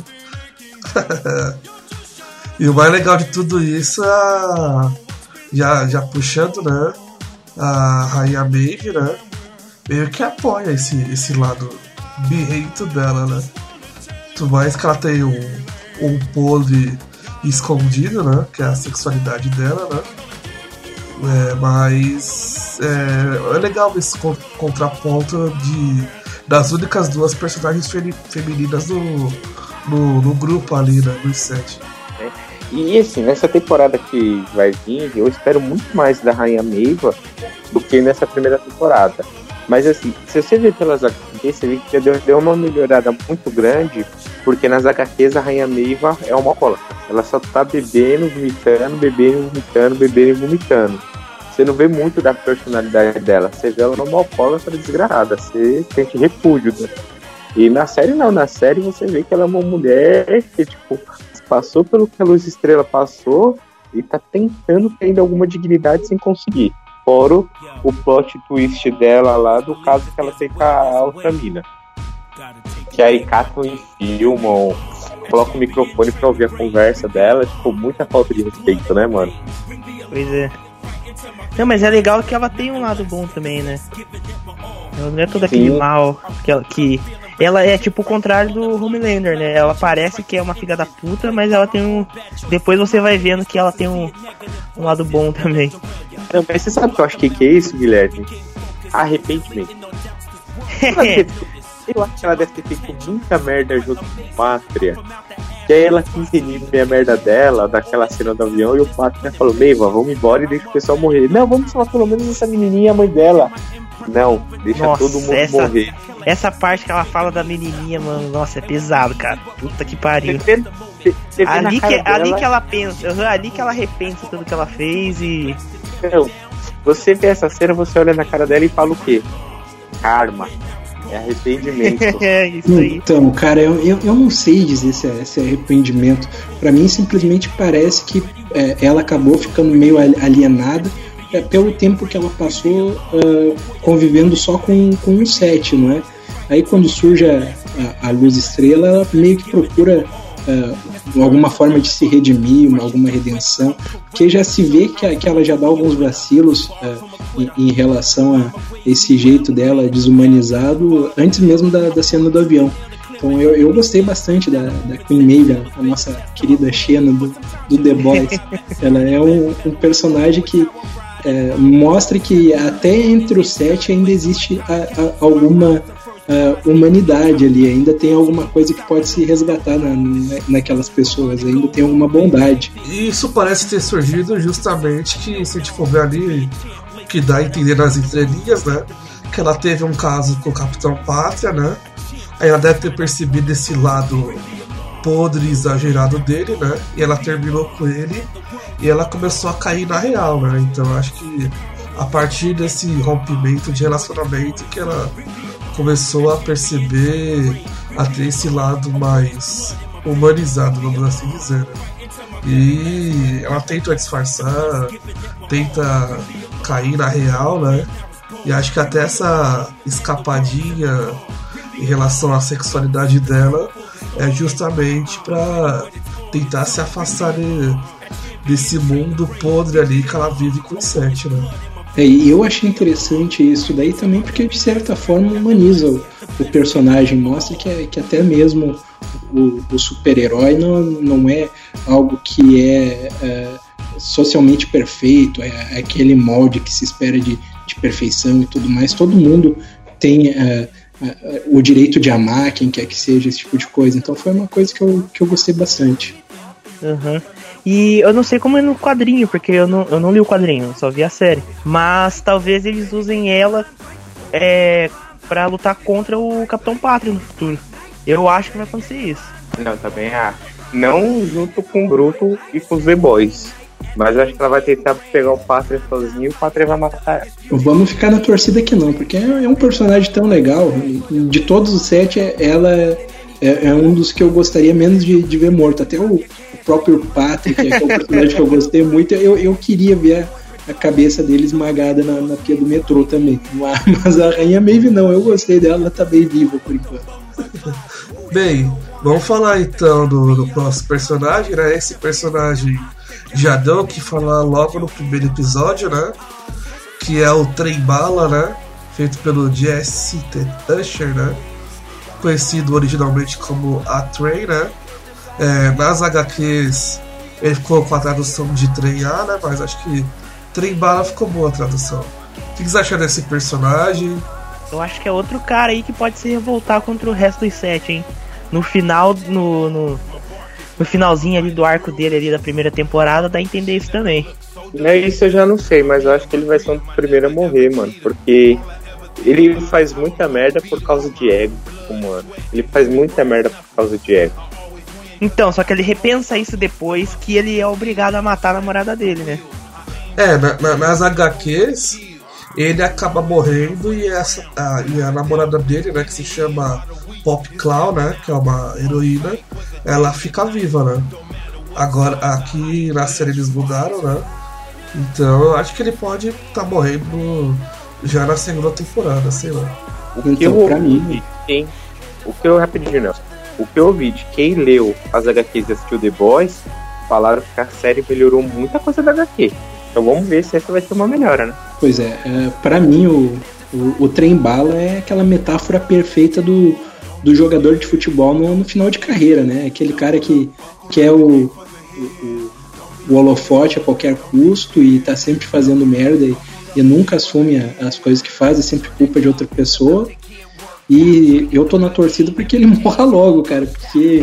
e o mais legal de tudo isso é já, já puxando, né? A Rainha Maeve, né? Meio que apoia esse, esse lado birrento dela, né? Tudo mais que ela tem um, um podre escondido, né? Que é a sexualidade dela, né? É, mas é, é legal esse con- contraponto de das únicas duas personagens fe- femininas no, no, no grupo ali, né? Nos sete. E assim, nessa temporada que vai vir, eu espero muito mais da Rainha Meiva do que nessa primeira temporada. Mas assim, se você ver pelas HQs, você vê que já deu, deu uma melhorada muito grande, porque nas HQs a Rainha Meiva é uma cola. Ela só tá bebendo, vomitando, bebendo, vomitando, bebendo e vomitando. Você não vê muito da personalidade dela. Você vê ela numa alcoólatra desgraçada. Você sente repúdio. Né? E na série não, na série você vê que ela é uma mulher que, tipo, passou pelo que a Luz Estrela passou e tá tentando ter ainda alguma dignidade sem conseguir. Fora o- plot twist dela lá do caso que ela tem com a outra mina. Que aí catam e filmam, colocam o microfone pra ouvir a conversa dela. Tipo, muita falta de respeito, né, mano? Pois é. Não, mas é legal que ela tem um lado bom também, né? Ela não é todo aquele Sim. mal que ela, que ela é tipo o contrário do Homelander, né? Ela parece que é uma filha da puta, mas ela tem um. Depois você vai vendo que ela tem um, um lado bom também. Não, mas você sabe o que eu acho que, que é isso, Guilherme? Arrependimento. Eu acho que ela deve ter feito muita merda junto com Pátria. E aí ela quis redimir a merda dela, daquela cena do avião, e o Pátria falou, Meiva, vamos embora e deixa o pessoal morrer. Não, vamos salvar pelo menos essa menininha a mãe dela. Não, deixa Nossa, todo mundo essa- morrer. Essa parte que ela fala da menininha, mano, nossa, é pesado, cara. Puta que pariu. Você você- você Ali que, ali dela- que ela pensa, ali que ela repensa tudo que ela fez e. Não, você vê essa cena, você olha na cara dela e fala o quê? Karma. É arrependimento. é isso aí. Então, cara, eu, eu, eu não sei dizer se é, se é arrependimento. Pra mim, simplesmente parece que é, ela acabou ficando meio ali- alienada é, pelo tempo que ela passou ah, convivendo só com, com um set, não é? Aí, quando surge a, a, a luz estrela, ela meio que procura ah, alguma forma de se redimir, uma- alguma redenção, porque já se vê que, a- que ela já dá alguns vacilos ah, em, em relação a esse jeito dela desumanizado antes mesmo da, da cena do avião. Então eu, eu gostei bastante da, da Queen Maeve, a nossa querida Xena do, do The Boys. Ela é um, um personagem que é, mostra que até entre os sete ainda existe a- a- alguma ah, humanidade ali, ainda tem alguma coisa que pode se resgatar na, na- naquelas pessoas, ainda tem alguma bondade. Isso parece ter surgido justamente que, se a gente for ver ali, que dá a entender nas entrelinhas, né? Que ela teve um caso com o Capitão Pátria, né? Aí ela deve ter percebido esse lado podre exagerado dele, né? E ela terminou com ele e ela começou a cair na real, né? Então acho que a partir desse rompimento de relacionamento que ela começou a perceber a ter esse lado mais humanizado, vamos assim dizer. né? E ela tenta disfarçar, tenta cair na real, né? E acho que até essa escapadinha em relação à sexualidade dela é justamente pra tentar se afastar de- desse mundo podre ali que ela vive com o sete, né? É, e eu achei interessante isso daí também porque de certa forma humaniza o, o personagem, mostra que, é- que até mesmo o, o super-herói não, não é algo que é, é, socialmente perfeito, é, é aquele molde que se espera de, de perfeição e tudo mais. Todo mundo tem é, o direito de amar quem quer que seja, esse tipo de coisa. Então foi uma coisa que eu, que eu gostei bastante. Aham. E eu não sei como é no quadrinho, porque eu não, eu não li o quadrinho, eu só vi a série. Mas talvez eles usem ela é, para lutar contra o Capitão Pátria no futuro. Eu acho que vai acontecer isso. Não, também acho. Não junto com o Bruto e com os The-Boys. Mas eu acho que ela vai tentar pegar o Pátria sozinho e o Pátria vai matar ela. Vamos ficar na torcida que não, porque é é um personagem tão legal. De todos os sete, é- ela é, é um dos que eu gostaria menos de, de ver morto. Até o, o próprio Patrick, que é um personagem que eu gostei muito, eu, eu queria ver a, a cabeça dele esmagada na, na pia do metrô também. Mas, mas a Rainha Maeve não, eu gostei dela, ela tá bem viva por enquanto. Bem, vamos falar então do, do próximo personagem, né? Esse personagem já deu o que falar logo no primeiro episódio, né? Que é o Trem Bala, né? Feito pelo Jesse. Usher, né? Conhecido originalmente como A Train, né? É, nas HQs ele ficou com a tradução de Trem A, né? Mas acho que Trem Bala ficou boa a tradução. que vocês acham desse personagem? Eu acho que é outro cara aí que pode se revoltar contra o resto dos sete, hein? No final, no, no, no finalzinho ali do arco dele ali da primeira temporada, dá a entender isso também. Né, isso eu já não sei, mas eu acho que ele vai ser o primeiro a morrer, mano. Porque ele faz muita merda por causa de ego, mano. Ele faz muita merda por causa de ego. Então, só que ele repensa isso depois que ele é obrigado a matar a namorada dele, né? É, na- na- nas HQs, ele acaba morrendo e, essa, a, e a namorada dele, né, que se chama Pop Clown, né, que é uma heroína, ela fica viva, né? Agora, aqui na série eles mudaram, né? Então, eu acho que ele pode estar morrendo já na segunda temporada, sei lá. O que Então, eu pra ouvi mim- quem. O que eu rapidinho, Nelson. O que eu ouvi de quem leu as HQs e assistiu The Boys, falaram que a série melhorou muita coisa da HQ. Então vamos ver se essa vai ter uma melhora, né? Pois é, é para mim o, o, o trem bala é aquela metáfora perfeita do, do jogador de futebol no, no final de carreira, né? Aquele cara que quer o, o, o, o holofote a qualquer custo e tá sempre fazendo merda e, e nunca assume as coisas que faz, é sempre culpa de outra pessoa. E eu tô na torcida porque ele morra logo, cara, porque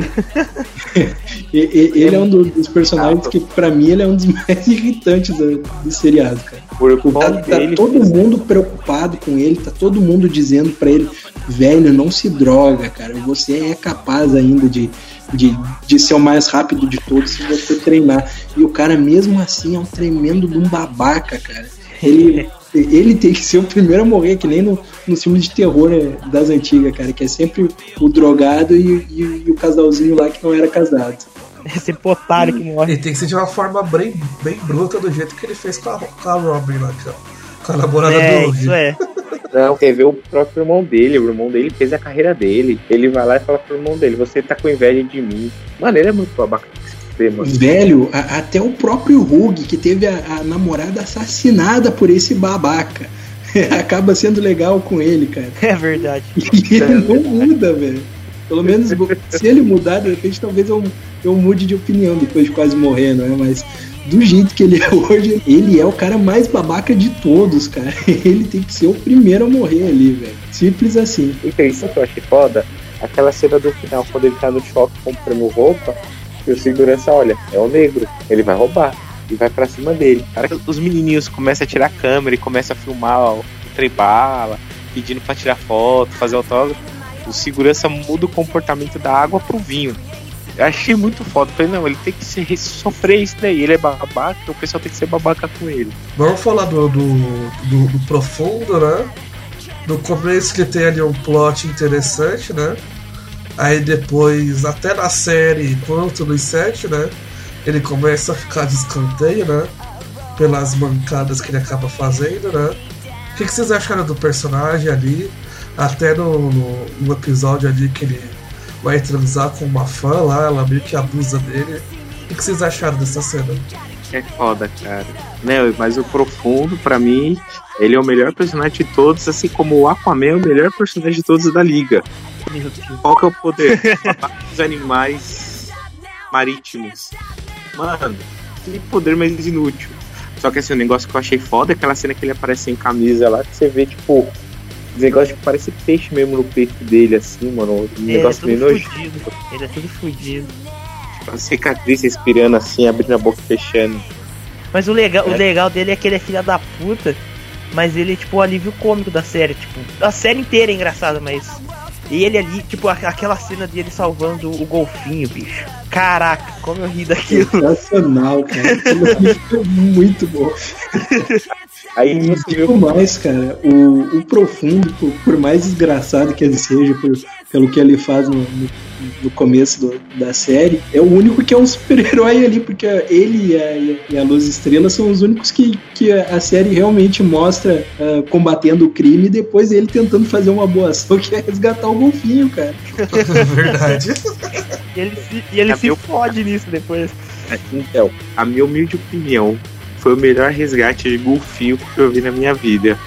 ele é um do- dos personagens que, pra mim, ele é um dos mais irritantes do, do seriado, cara. Por Tá, tá todo mundo preocupado com ele, tá todo mundo dizendo pra ele, velho, não se droga, cara, você é capaz ainda de, de, de ser o mais rápido de todos se você treinar. E o cara, mesmo assim, é um tremendo de um babaca, cara. Ele, ele tem que ser o primeiro a morrer, que nem no, nos filmes de terror né, das antigas, cara, que é sempre o drogado e, e- e o casalzinho lá que não era casado. Esse otário que morre. Ele tem que ser de uma forma bem, bem bruta, do jeito que ele fez com a, com a Robin lá, com a- com a namorada É, do isso é. Não, quer ver o próprio irmão dele. O irmão dele fez a carreira dele. Ele vai lá e fala pro irmão dele: Você tá com inveja de mim. Mano, ele é muito babaca mano. Velho, a- até o próprio Hug, que teve a, a namorada assassinada por esse babaca, acaba sendo legal com ele, cara. É verdade. E ele não muda, velho. Pelo menos se ele mudar, de repente talvez eu, eu mude de opinião depois de quase morrer, não é? Mas do jeito que ele é hoje, ele é o cara mais babaca de todos, cara. Ele tem que ser o primeiro a morrer ali, velho. Simples assim. Então, isso que eu achei foda. Aquela cena do final, quando ele tá no shopping comprando roupa, e o segurança olha, é o negro, ele vai roubar. E vai pra cima dele. Cara, os menininhos começam a tirar a câmera e começam a filmar ó, o trem bala, pedindo pra tirar foto, fazer autógrafo. O segurança muda o comportamento da água pro vinho. Eu achei muito foda. Falei, não, ele tem que ser, sofrer isso daí. Ele é babaca, o pessoal tem que ser babaca com ele. Vamos falar do, do, do, do profundo, né? No começo ele tem ali um plot interessante, né? Aí depois, até na série, quanto nos sete, né? Ele começa a ficar de escanteio, né? Pelas mancadas que ele acaba fazendo, né? O que, que vocês acharam do personagem ali? Até no, no, no episódio ali que ele vai transar com uma fã lá, ela meio que abusa dele. O que, que vocês acharam dessa cena? É foda, cara. Né, mas o Profundo, pra mim, ele é o melhor personagem de todos, assim como o Aquaman é o melhor personagem de todos da liga. Deus. Qual que é o poder? Os animais marítimos. Mano, que poder mais inútil. Só que assim, o negócio que eu achei foda é aquela cena que ele aparece sem camisa lá, que você vê, tipo, o negócio que parece peixe mesmo no peito dele, assim, mano. Um Ele é negócio meio tudo nojento. fudido. Ele é tudo fudido. A cicatriz respirando assim, abrindo a boca e fechando. Mas o legal, o É. legal dele é que ele é filha da puta, mas ele é tipo o alívio cômico da série. Tipo, a série inteira é engraçada, mas. Ele ali, tipo, aquela cena dele salvando o golfinho, bicho. Caraca, como eu ri daquilo. Sensacional, cara. Muito bom. Aí E você viu digo mais, cara, o, o profundo, por, por mais desgraçado que ele seja, por- pelo que ele faz no, no- no começo do- da série, é o único que é um super-herói ali, porque ele e a, e a Luz Estrela são os únicos que, que a série realmente mostra ah, combatendo o crime e depois ele tentando fazer uma boa ação, que é resgatar o golfinho, cara. Verdade. E ele se, e ele É se meu- fode nisso depois. Então, a minha humilde opinião foi o melhor resgate de golfinho que eu vi na minha vida.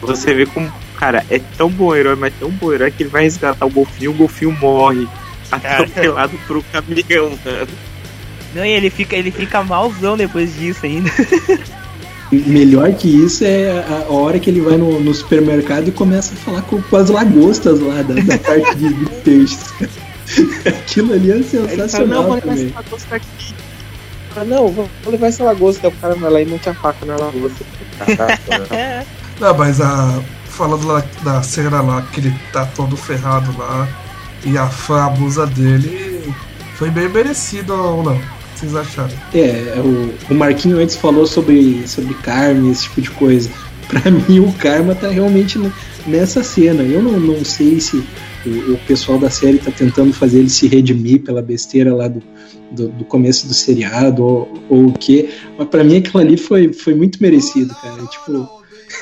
Você vê como, cara, é tão bom herói, mas tão bom herói que ele vai resgatar o golfinho, o golfinho morre. Atropelado por um caminhão, mano. Não, e ele fica, ele fica malzão depois disso ainda. Melhor que isso é a, hora que ele vai no, no supermercado e começa a falar com, com as lagostas lá da, da parte de, de peixes. Aquilo ali é Ele fala, sensacional não, também. essa lagosta aqui. Ah, não, vou, vou levar essa lagosta. O cara vai lá e mete a faca na lagosta. Não, mas a. Falando lá da cena lá que ele tá todo ferrado lá e a fã abusa dele, foi bem merecido ou não? O que vocês acharam? É, o, o Marquinho antes falou sobre, sobre karma, esse tipo de coisa. Pra mim, o karma tá realmente nessa cena. Eu não, não sei se o, o pessoal da série tá tentando fazer ele se redimir pela besteira lá do, do, do começo do seriado ou, ou o quê. Mas pra mim, aquilo ali foi, foi muito merecido, cara. Tipo,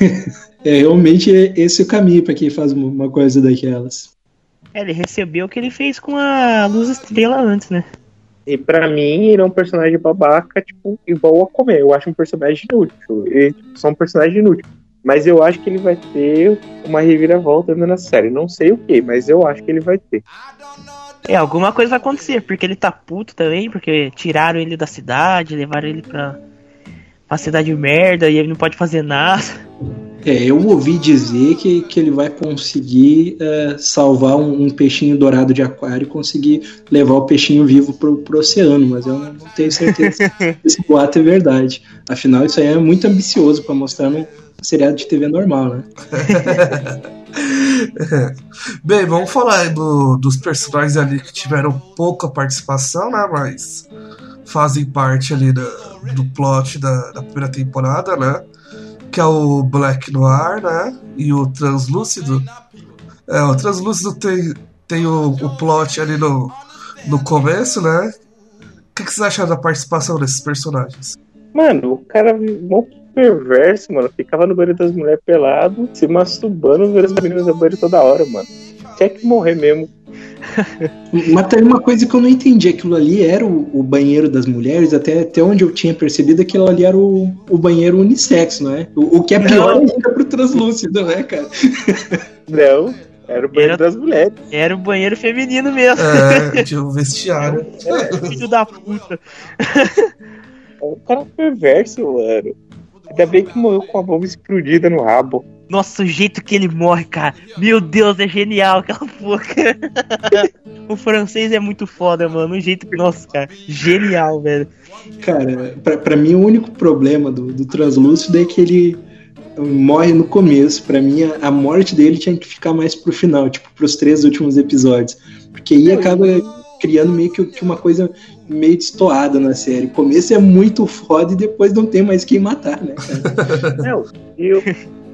é realmente esse o caminho pra quem faz uma- uma coisa daquelas. É, ele recebeu o que ele fez com a Luz Estrela antes, né? E pra mim, ele é um personagem babaca, tipo, igual a comer. Eu acho um personagem inútil. Ele tipo, só um personagem inútil. Mas eu acho que ele vai ter uma reviravolta ainda na série. Não sei o que, mas eu acho que ele vai ter. É, alguma coisa vai acontecer, porque ele tá puto também, porque tiraram ele da cidade, levaram ele pra uma cidade merda e ele não pode fazer nada. É, eu ouvi dizer que, que ele vai conseguir é, salvar um, um peixinho dourado de aquário e conseguir levar o peixinho vivo pro, pro oceano, mas eu não tenho certeza se esse boato é verdade. Afinal, isso aí é muito ambicioso pra mostrar num seriado de TV normal, né? Bem, vamos falar aí do- dos personagens ali que tiveram pouca participação, né? Mas fazem parte ali da- do plot da, da primeira temporada, né? Que é o Black Noir, né? E o Translúcido. É, o Translúcido tem, tem o, o plot ali no, no começo, né? O que, que vocês acharam da participação desses personagens? Mano, o cara perverso, mano. Ficava no banheiro das mulheres pelado, se masturbando no banheiro das meninas da banheiro toda hora, mano. Tinha que morrer mesmo. Mas tem uma coisa que eu não entendi: aquilo ali era o, o banheiro das mulheres, até, até onde eu tinha percebido, aquilo ali era o, o banheiro unissex, não é? O, o que é pior Não. ainda pro translúcido, né, cara? Não, era o banheiro Era- das mulheres. Era o banheiro feminino mesmo. É, tinha o vestiário. Filho da puta. O cara é perverso, mano. Ainda bem que morreu com a bomba explodida no rabo. Nossa, o jeito que ele morre, cara. Meu Deus, é genial aquela porra. o francês é muito foda, mano. O jeito que. Nossa, cara. Genial, velho. Cara, pra, pra mim o único problema do, do translúcido é que ele morre no começo. Pra mim, a, a morte dele tinha que ficar mais pro final, tipo, pros três últimos episódios. Porque aí acaba criando meio que, que uma coisa meio destoada na série. O começo é muito foda e depois não tem mais quem matar, né, cara? Não, e o,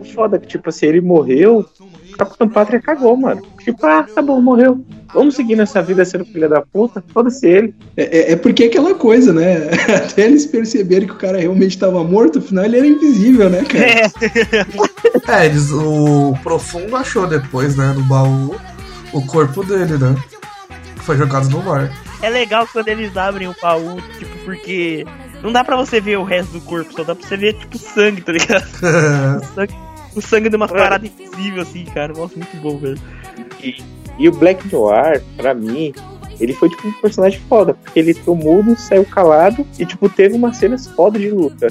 o foda é que, tipo assim, ele morreu, o Capitão Pátria cagou, mano. Tipo, ah, tá bom, morreu. Vamos seguir nessa vida sendo filha da puta? Foda-se ele. É, é- é porque é aquela coisa, né? Até eles perceberem que o cara realmente estava morto, afinal ele era invisível, né, cara? É. É, eles, o Profundo achou depois, né, no baú, o corpo dele, né? Que foi jogado no mar. É legal quando eles abrem o baú, tipo, porque não dá pra você ver o resto do corpo, só dá pra você ver, tipo, sangue, tá ligado? O sangue, o sangue de uma parada invisível, assim, cara. Nossa, muito bom, velho. E, e o Black Noir, pra mim, ele foi tipo um personagem foda, porque ele ficou mudo, saiu calado e, tipo, teve umas cenas foda de luta.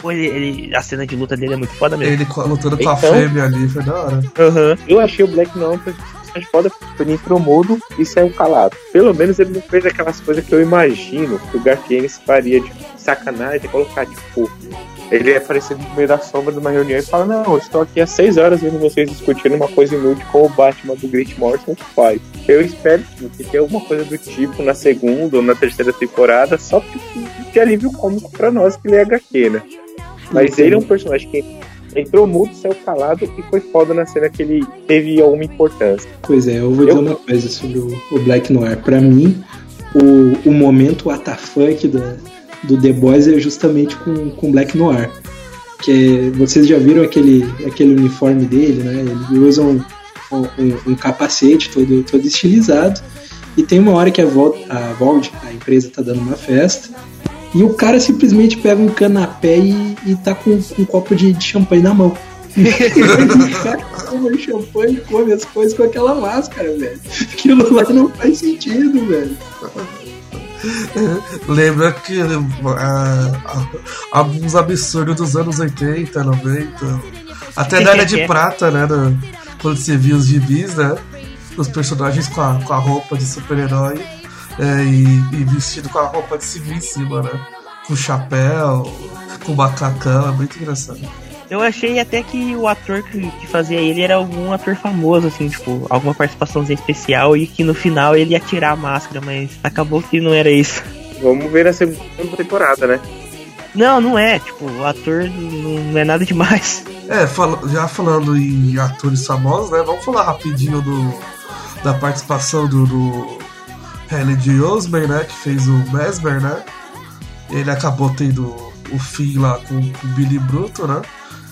Pô, ele, ele- a cena de luta dele é muito foda mesmo. Ele lutando com a Então- fêmea ali, foi da hora. Aham. Eu achei o Black Noir um personagem foda, entrou mudo e saiu calado. Pelo menos ele não fez aquelas coisas que eu imagino que o Garth Ennis faria de sacanagem, colocar, tipo, ele ia aparecer no meio da sombra de uma reunião e fala, não, eu estou aqui há seis horas vendo vocês discutindo uma coisa inútil com o Batman do Grant Morrison que faz. Eu espero que tenha alguma coisa do tipo na segunda ou na terceira temporada, só de alívio cômico pra nós que ele é HQ, né? Mas ele é um personagem que entrou mudo, saiu calado e foi foda na cena que ele teve alguma importância. Pois é, eu vou Eu- dizer uma coisa sobre o, o Black Noir. Pra mim, o, o momento da, do The Boys é justamente com, com Black Noir. Que é- vocês já viram aquele, aquele uniforme dele, né? Ele usa um, um, um capacete todo, todo estilizado. E tem uma hora que a Vault, a Vault, a empresa, tá dando uma festa. E o cara simplesmente pega um canapé e, e tá com, com um copo de, de champanhe na mão. o cara toma champanhe e come as coisas com aquela máscara, velho. Aquilo lá não faz sentido, velho. Lembra que ah, ah, alguns absurdos dos anos 80, 90. Até na Era de Prata, né? no- quando você via os gibis, né? Os personagens com a, com a roupa de super-herói é, e, e vestido com a roupa de civil em cima, né? Com chapéu, com macacão, é muito engraçado. Eu achei até que o ator que, que fazia ele era algum ator famoso, assim, tipo, alguma participaçãozinha especial e que no final ele ia tirar a máscara, mas acabou que não era isso. Vamos ver a segunda temporada, né? Não, não é, tipo, o ator não, não é nada demais. É, fala- já falando em atores famosos, né? Vamos falar rapidinho do, da participação do, do De Osmer, né? Que fez o Mesmer, né? Ele acabou tendo o fim lá com, com o Billy Bruto, né?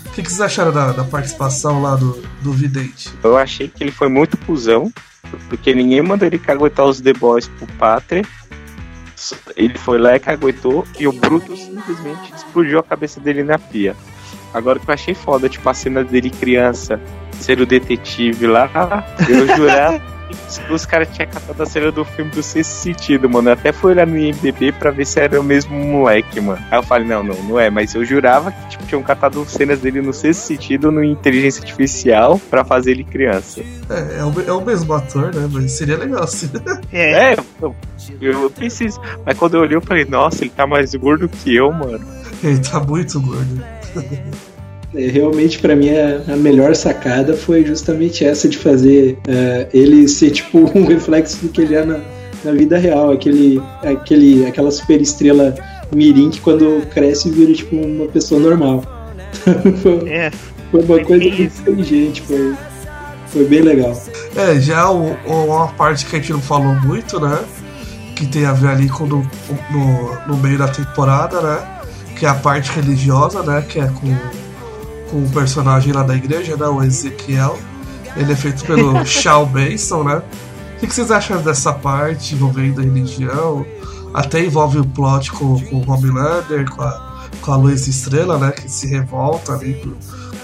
O que, que vocês acharam da, da participação lá do, do Vidente? Eu achei que ele foi muito cuzão, porque ninguém mandou ele caguetar os The Boys pro Pátria. Ele foi lá e caguetou, e o Bruto simplesmente explodiu a cabeça dele na pia. Agora que eu achei foda, tipo, a cena dele criança, ser o detetive lá, eu jurava os caras tinham catado a cena do filme do Sexto Sentido, mano. Eu até fui olhar no IMDB pra ver se era o mesmo moleque, mano. Aí eu falei, não, não, não é, mas eu jurava que tipo, tinham catado cenas dele no Sexto Sentido no Inteligência Artificial pra fazer ele criança. É, é o, é o mesmo ator, né? Mas seria legal se. É, É, eu, eu pensei isso. Mas quando eu olhei, eu falei, nossa, ele tá mais gordo que eu, mano. Ele tá muito gordo. É, Realmente, pra mim, a, a melhor sacada foi justamente essa de fazer é, ele ser tipo um reflexo do que ele é na, na vida real. Aquele, aquele, aquela super estrela mirim que quando cresce vira tipo uma pessoa normal. foi, é. foi uma coisa muito inteligente, foi, foi bem legal. É, já o, o- uma parte que a gente não falou muito, né? Que tem a ver ali com no, no, no meio da temporada, né? Que é a parte religiosa, né? Que é com o personagem lá da igreja, né? O Ezequiel. Ele é feito pelo Shaw Benson, né? O que, vocês acham dessa parte envolvendo a religião? Até envolve o plot com, com o Homelander, com a, com a Luz Estrela, né? Que se revolta ali com,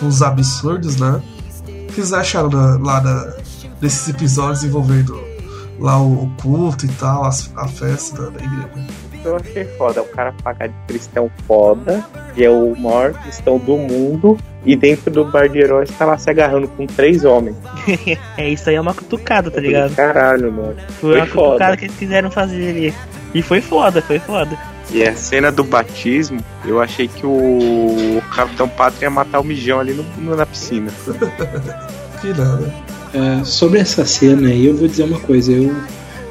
com os absurdos, né? O que vocês acharam da- lá da, desses episódios envolvendo lá o, o culto e tal, as- a, festa da, da igreja? Eu achei foda. O cara paga de cristão foda, que é o maior cristão do mundo, e dentro do bar de heróis tá lá se agarrando com três homens. é, isso aí é uma cutucada, tá ligado? Caralho, mano. Foi Foi uma foda. cutucada que eles quiseram fazer ali. E foi foda, foi foda. E a cena do batismo, eu achei que o Capitão Pátria ia matar o mijão ali no- no- na piscina. Que nada. É, sobre essa cena aí, eu vou dizer uma coisa. Eu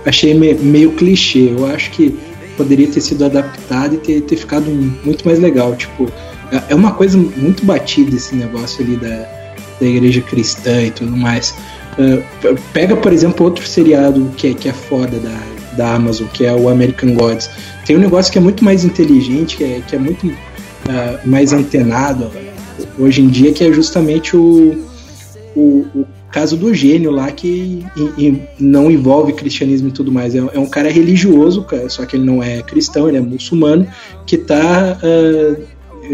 achei me- meio clichê. Eu acho que poderia ter sido adaptado e ter, ter ficado muito mais legal. Tipo, é- é uma coisa muito batida esse negócio ali da, da igreja cristã e tudo mais. P- pega, por exemplo, outro seriado que é, que é foda da, da Amazon, que é o American Gods. Tem um negócio que é muito mais inteligente, que é, que é muito ah, mais antenado hoje em dia, que é justamente o, o, o caso do gênio lá que e- e não envolve cristianismo e tudo mais. É, é um cara religioso, só que ele não é cristão, ele é muçulmano, que está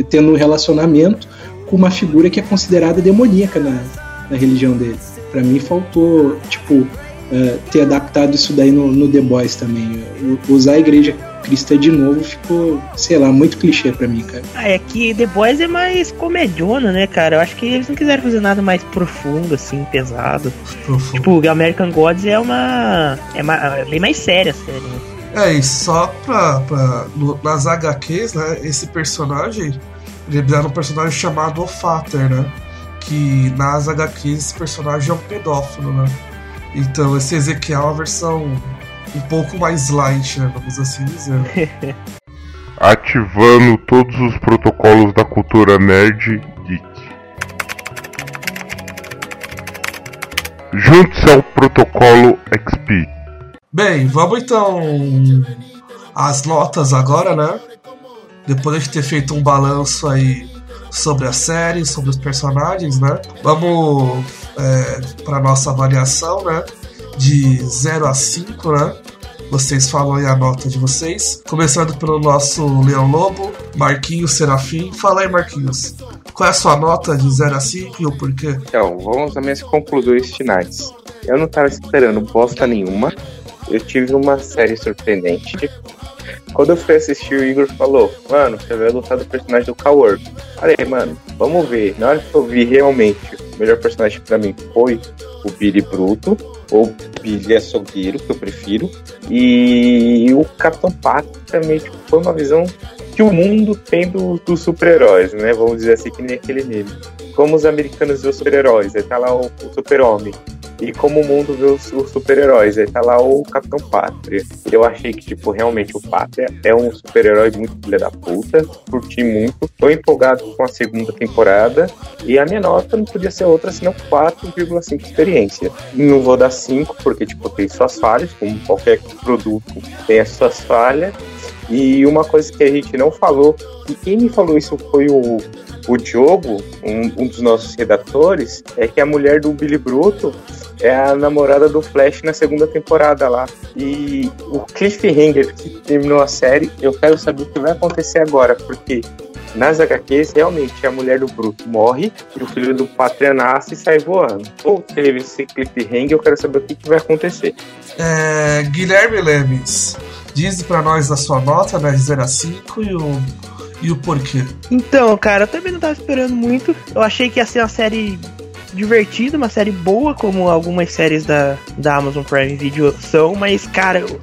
tendo um relacionamento com uma figura que é considerada demoníaca na, na religião dele. Pra mim faltou, tipo, ah, ter adaptado isso daí no, no The Boys também. Usar a igreja cristã de novo ficou, sei lá, muito clichê pra mim, cara. Ah, é que The Boys é mais comediona, né, cara? Eu acho que eles não quiseram fazer nada mais profundo, assim, pesado. Profundo. Tipo, American Gods é uma. É, ma- é bem mais séria a série, né? É, e só pra. pra no- nas HQs, né? Esse personagem. Ele era um personagem chamado Ofater, né? Que nas HQs esse personagem é um pedófilo, né? Então esse Ezequiel é uma versão um pouco mais light, né? Vamos assim dizer. Ativando todos os protocolos da cultura nerd geek. Junte-se ao protocolo XP. Bem, vamos então às notas agora, né? Depois de ter feito um balanço aí sobre a série, sobre os personagens, né? Vamos é, para nossa avaliação, né? De 0 a 5, né? Vocês falam aí a nota de vocês. Começando pelo nosso Leão Lobo, Marquinhos Serafim. Fala aí, Marquinhos. Qual é a sua nota de 0 a 5 e o porquê? Então, vamos às minhas conclusões finais. Eu não tava esperando bosta nenhuma. Eu tive uma série surpreendente. quando eu fui assistir, o Igor falou, mano, você vai lutar do personagem do Coward. Falei, mano, vamos ver. Na hora que eu vi realmente, o melhor personagem pra mim foi o Billy Bruto, ou Billy Açougueiro, que eu prefiro. E o Capitão Pato também tipo, foi uma visão que o mundo tem do- dos super-heróis, né? Vamos dizer assim, que nem aquele meme. Como os americanos vê os super-heróis, aí tá lá o, o super-homem. E como o mundo vê os, os super-heróis, aí tá lá o Capitão Pátria. Eu achei que, tipo, realmente o Pátria é um super-herói muito filha da puta. Curti muito. Tô empolgado com a segunda temporada. E a minha nota não podia ser outra senão 4,5 experiência. Não vou dar 5, porque, tipo, tem suas falhas, como qualquer produto tem as suas falhas. E uma coisa que a gente não falou, e quem me falou isso foi o, o Diogo, um, um dos nossos redatores, é que a mulher do Billy Bruto é a namorada do Flash na segunda temporada lá. E o cliffhanger que terminou a série, eu quero saber o que vai acontecer agora, porque nas HQs, realmente, a mulher do Bruto morre e o filho do Pátria nasce e sai voando. Ou teve esse cliffhanger, eu quero saber o que, que vai acontecer. É, Guilherme Lemes, diz pra nós a sua nota, né, de 0 a 5 e o, e o porquê. Então, cara, eu também não tava esperando muito. Eu achei que ia ser uma série divertida, uma série boa, como algumas séries da, da Amazon Prime Video são, mas, cara, eu,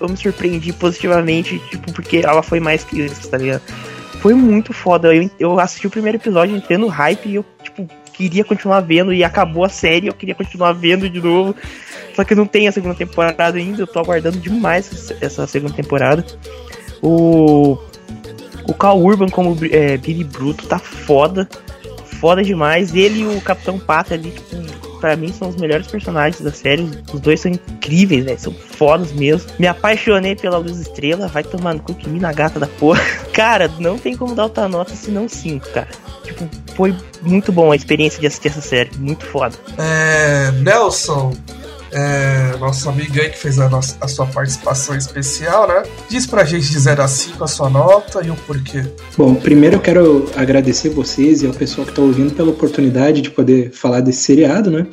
eu me surpreendi positivamente, tipo, porque ela foi mais que isso, tá ligado? Foi muito foda. Eu, eu assisti o primeiro episódio, entrei hype e eu, tipo, queria continuar vendo e acabou a série, eu queria continuar vendo de novo. Só que não tem a segunda temporada ainda, eu tô aguardando demais essa segunda temporada. O. O Cal Urban como é, Billy Bruto tá foda. Foda demais. Ele e o Capitão Pata ali, tipo, pra mim são os melhores personagens da série. Os dois são incríveis, velho. São fodas mesmo. Me apaixonei pela Luz Estrela. Vai tomar no cu que mina gata da porra. Cara, não tem como dar outra nota senão 5, cara. Tipo, foi muito bom a experiência de assistir essa série. Muito foda. É, Nelson, é, nosso amigo aí que fez a, nossa, a sua participação especial, né? Diz pra gente de 0 a 5 a sua nota e o porquê. Bom, primeiro eu quero agradecer vocês e ao pessoal que está ouvindo pela oportunidade de poder falar desse seriado, né?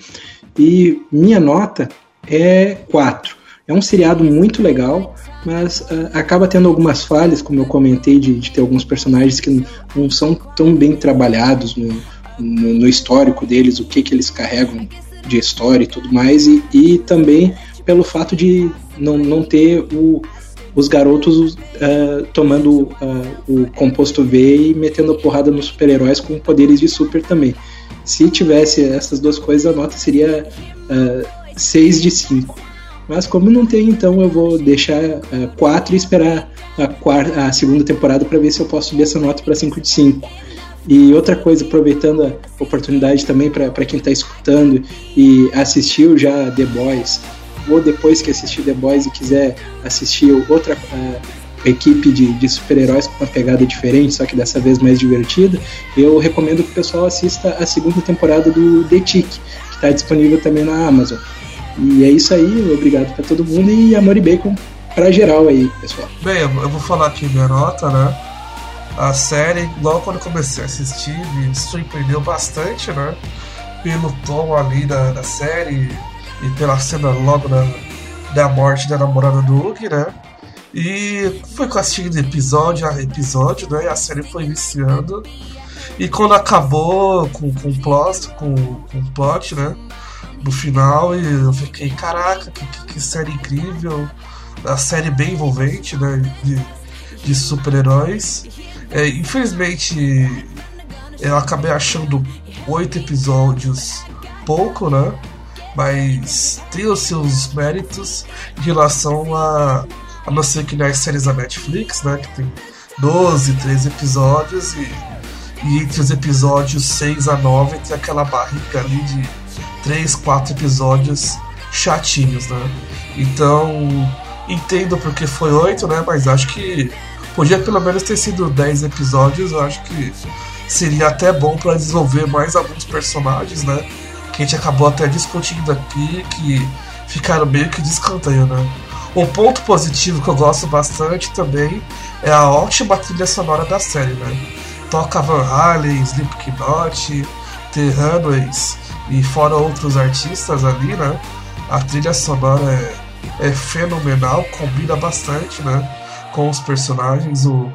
E minha nota é 4. É um seriado muito legal, mas ah, acaba tendo algumas falhas, como eu comentei, de, de ter alguns personagens que não são tão bem trabalhados no, no, no histórico deles, o que, que eles carregam de história e tudo mais, e, e também pelo fato de não, não ter o, os garotos ah, tomando ah, o composto V e metendo a porrada nos super-heróis com poderes de super também. Se tivesse essas duas coisas, a nota seria 6 de 5. Mas como não tem, então eu vou deixar 4 e esperar a, quarta, a segunda temporada para ver se eu posso subir essa nota para 5 de 5. E outra coisa, aproveitando a oportunidade também para quem está escutando e assistiu já The Boys, ou depois que assistir The Boys e quiser assistir outra equipe de, de super-heróis com uma pegada diferente, só que dessa vez mais divertida, eu recomendo que o pessoal assista a segunda temporada do The Tick, que está disponível também na Amazon. E é isso aí, obrigado para todo mundo e amor e bacon pra geral aí, pessoal. Bem, eu vou falar aqui minha né? A série, logo quando comecei a assistir, me surpreendeu bastante, né? Pelo tom ali da, da série e pela cena logo da, da morte da namorada do Hugh, né? E foi assistindo episódio a episódio, né? E a série foi viciando. E quando acabou com, com o plot, com, com o plot, né? No final, e eu fiquei, caraca, que, que, que série incrível. A série bem envolvente, né? De, de super-heróis. É, infelizmente, eu acabei achando oito episódios pouco, né? Mas tem os seus méritos em relação a, a não ser que nas séries da Netflix, né? Que tem 12, 13 episódios e, e entre os episódios 6 a 9 tem aquela barriga ali de 3, 4 episódios chatinhos, né? Então, entendo porque foi 8, né? Mas acho que podia pelo menos ter sido 10 episódios. Eu acho que seria até bom para desenvolver mais alguns personagens, né? Que a gente acabou até discutindo aqui, que ficaram meio que de escanteio, né? Um ponto positivo que eu gosto bastante também é a ótima trilha sonora da série, né? Toca Van Halen, Slipknot, The Runaways e fora outros artistas ali, né? A trilha sonora é, é fenomenal, combina bastante, né? Com os personagens. O,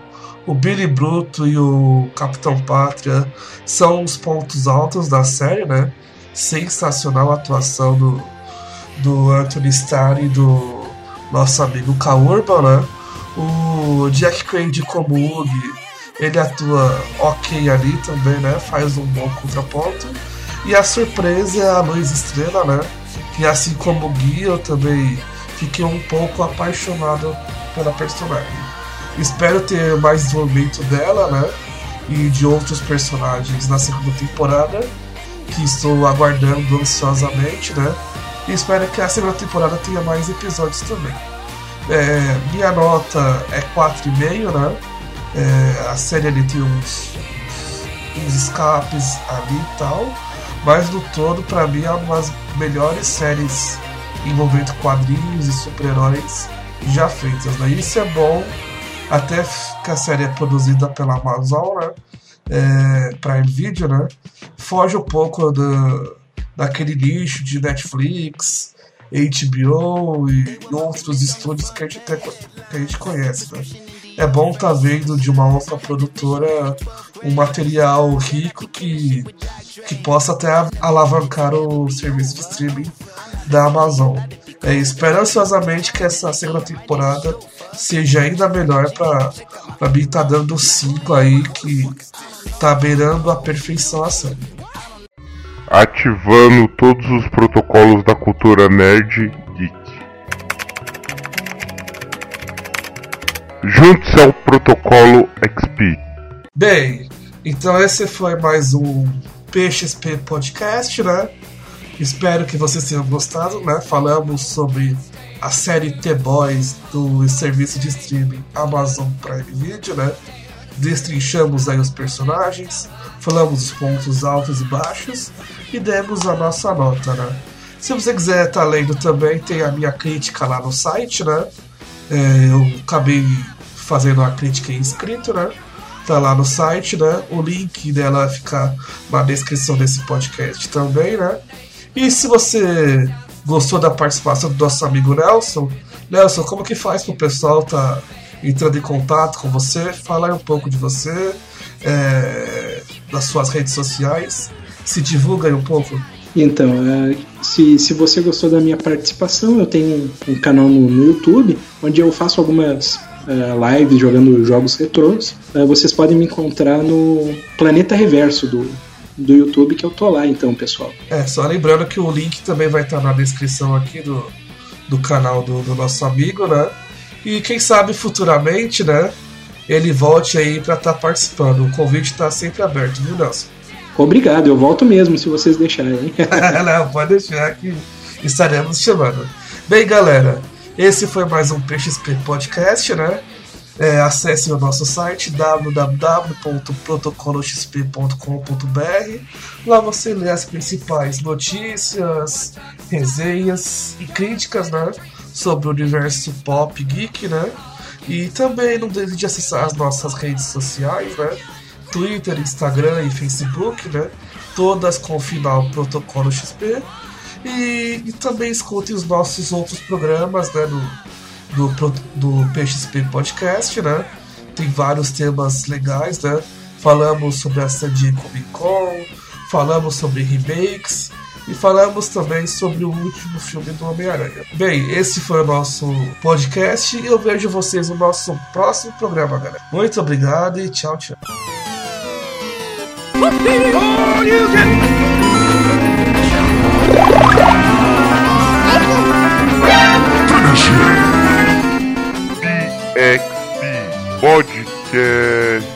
o Billy Bruto e o Capitão Pátria são os pontos altos da série, né? Sensacional a atuação do, do Anthony Starr e do nosso amigo Kaurba, né? O Jack Quaid como Hugh, ele atua ok ali também, né? Faz um bom contraponto. E a surpresa é a Luz Estrela, né? Que assim como o Gui, eu também fiquei um pouco apaixonado pela personagem. Espero ter mais desenvolvimento dela, né? E de outros personagens na segunda temporada, que estou aguardando ansiosamente, né? E espero que a segunda temporada tenha mais episódios também. É, minha nota é 4,5, né? É, a série ali tem uns, uns escapes ali e tal. Mas no todo, para mim, é uma das melhores séries envolvendo quadrinhos e super-heróis já feitas. Né? Isso é bom, até que a série é produzida pela Amazon, né? É, Prime Video, né? Foge um pouco do, daquele nicho de Netflix, HBO e outros estúdios que a gente, até, que a gente conhece, né? É bom estar tá vendo de uma outra produtora um material rico que, que possa até alavancar o serviço de streaming da Amazon. É, espero ansiosamente que essa segunda temporada seja ainda melhor para mim tá dando 5 aí que tá beirando a perfeição a série. Ativando todos os protocolos da cultura nerd geek. Junte-se ao protocolo XP. Bem, então esse foi mais um PXP Podcast, né? Espero que vocês tenham gostado, né? Falamos sobre a série T-Boys do serviço de streaming Amazon Prime Video, né? Destrinchamos aí os personagens, falamos os pontos altos e baixos e demos a nossa nota, né? Se você quiser estar tá lendo também, tem a minha crítica lá no site, né? É, eu acabei fazendo a crítica em escrito, né? Tá lá no site, né? O link dela vai ficar na descrição desse podcast também, né? E se você gostou da participação do nosso amigo Nelson, Nelson, como que faz o pessoal tá entrando em contato com você? Fala aí um pouco de você, é, das suas redes sociais, se divulga aí um pouco. Então, é, se, se você gostou da minha participação, eu tenho um, canal no, no, YouTube, onde eu faço algumas é, lives jogando jogos retrôs. É, vocês podem me encontrar no Planeta Reverso do, do YouTube que eu tô lá então, pessoal. É, só lembrando que o link também vai estar na descrição aqui do, do canal do, do nosso amigo, né? E quem sabe futuramente, né? Ele volte aí para estar tá participando. O convite está sempre aberto, viu, Nelson? Obrigado, eu volto mesmo se vocês deixarem. Não, pode deixar que estaremos chamando. Bem, galera, esse foi mais um PXP Podcast, né? É, acesse o nosso site www.protocoloxp.com.br. Lá você lê as principais notícias, resenhas e críticas né, sobre o universo pop geek, né? E também não deixe de acessar as nossas redes sociais, né? Twitter, Instagram e Facebook, né? Todas com o final Protocolo XP. E, e também escute os nossos outros programas, né? No, do, do PXP Podcast, né? Tem vários temas legais, né? Falamos sobre a San Diego Comic Con, falamos sobre remakes e falamos também sobre o último filme do Homem-Aranha. Bem, esse foi o nosso podcast e eu vejo vocês no nosso próximo programa, galera. Muito obrigado e tchau, tchau. XP Podcast.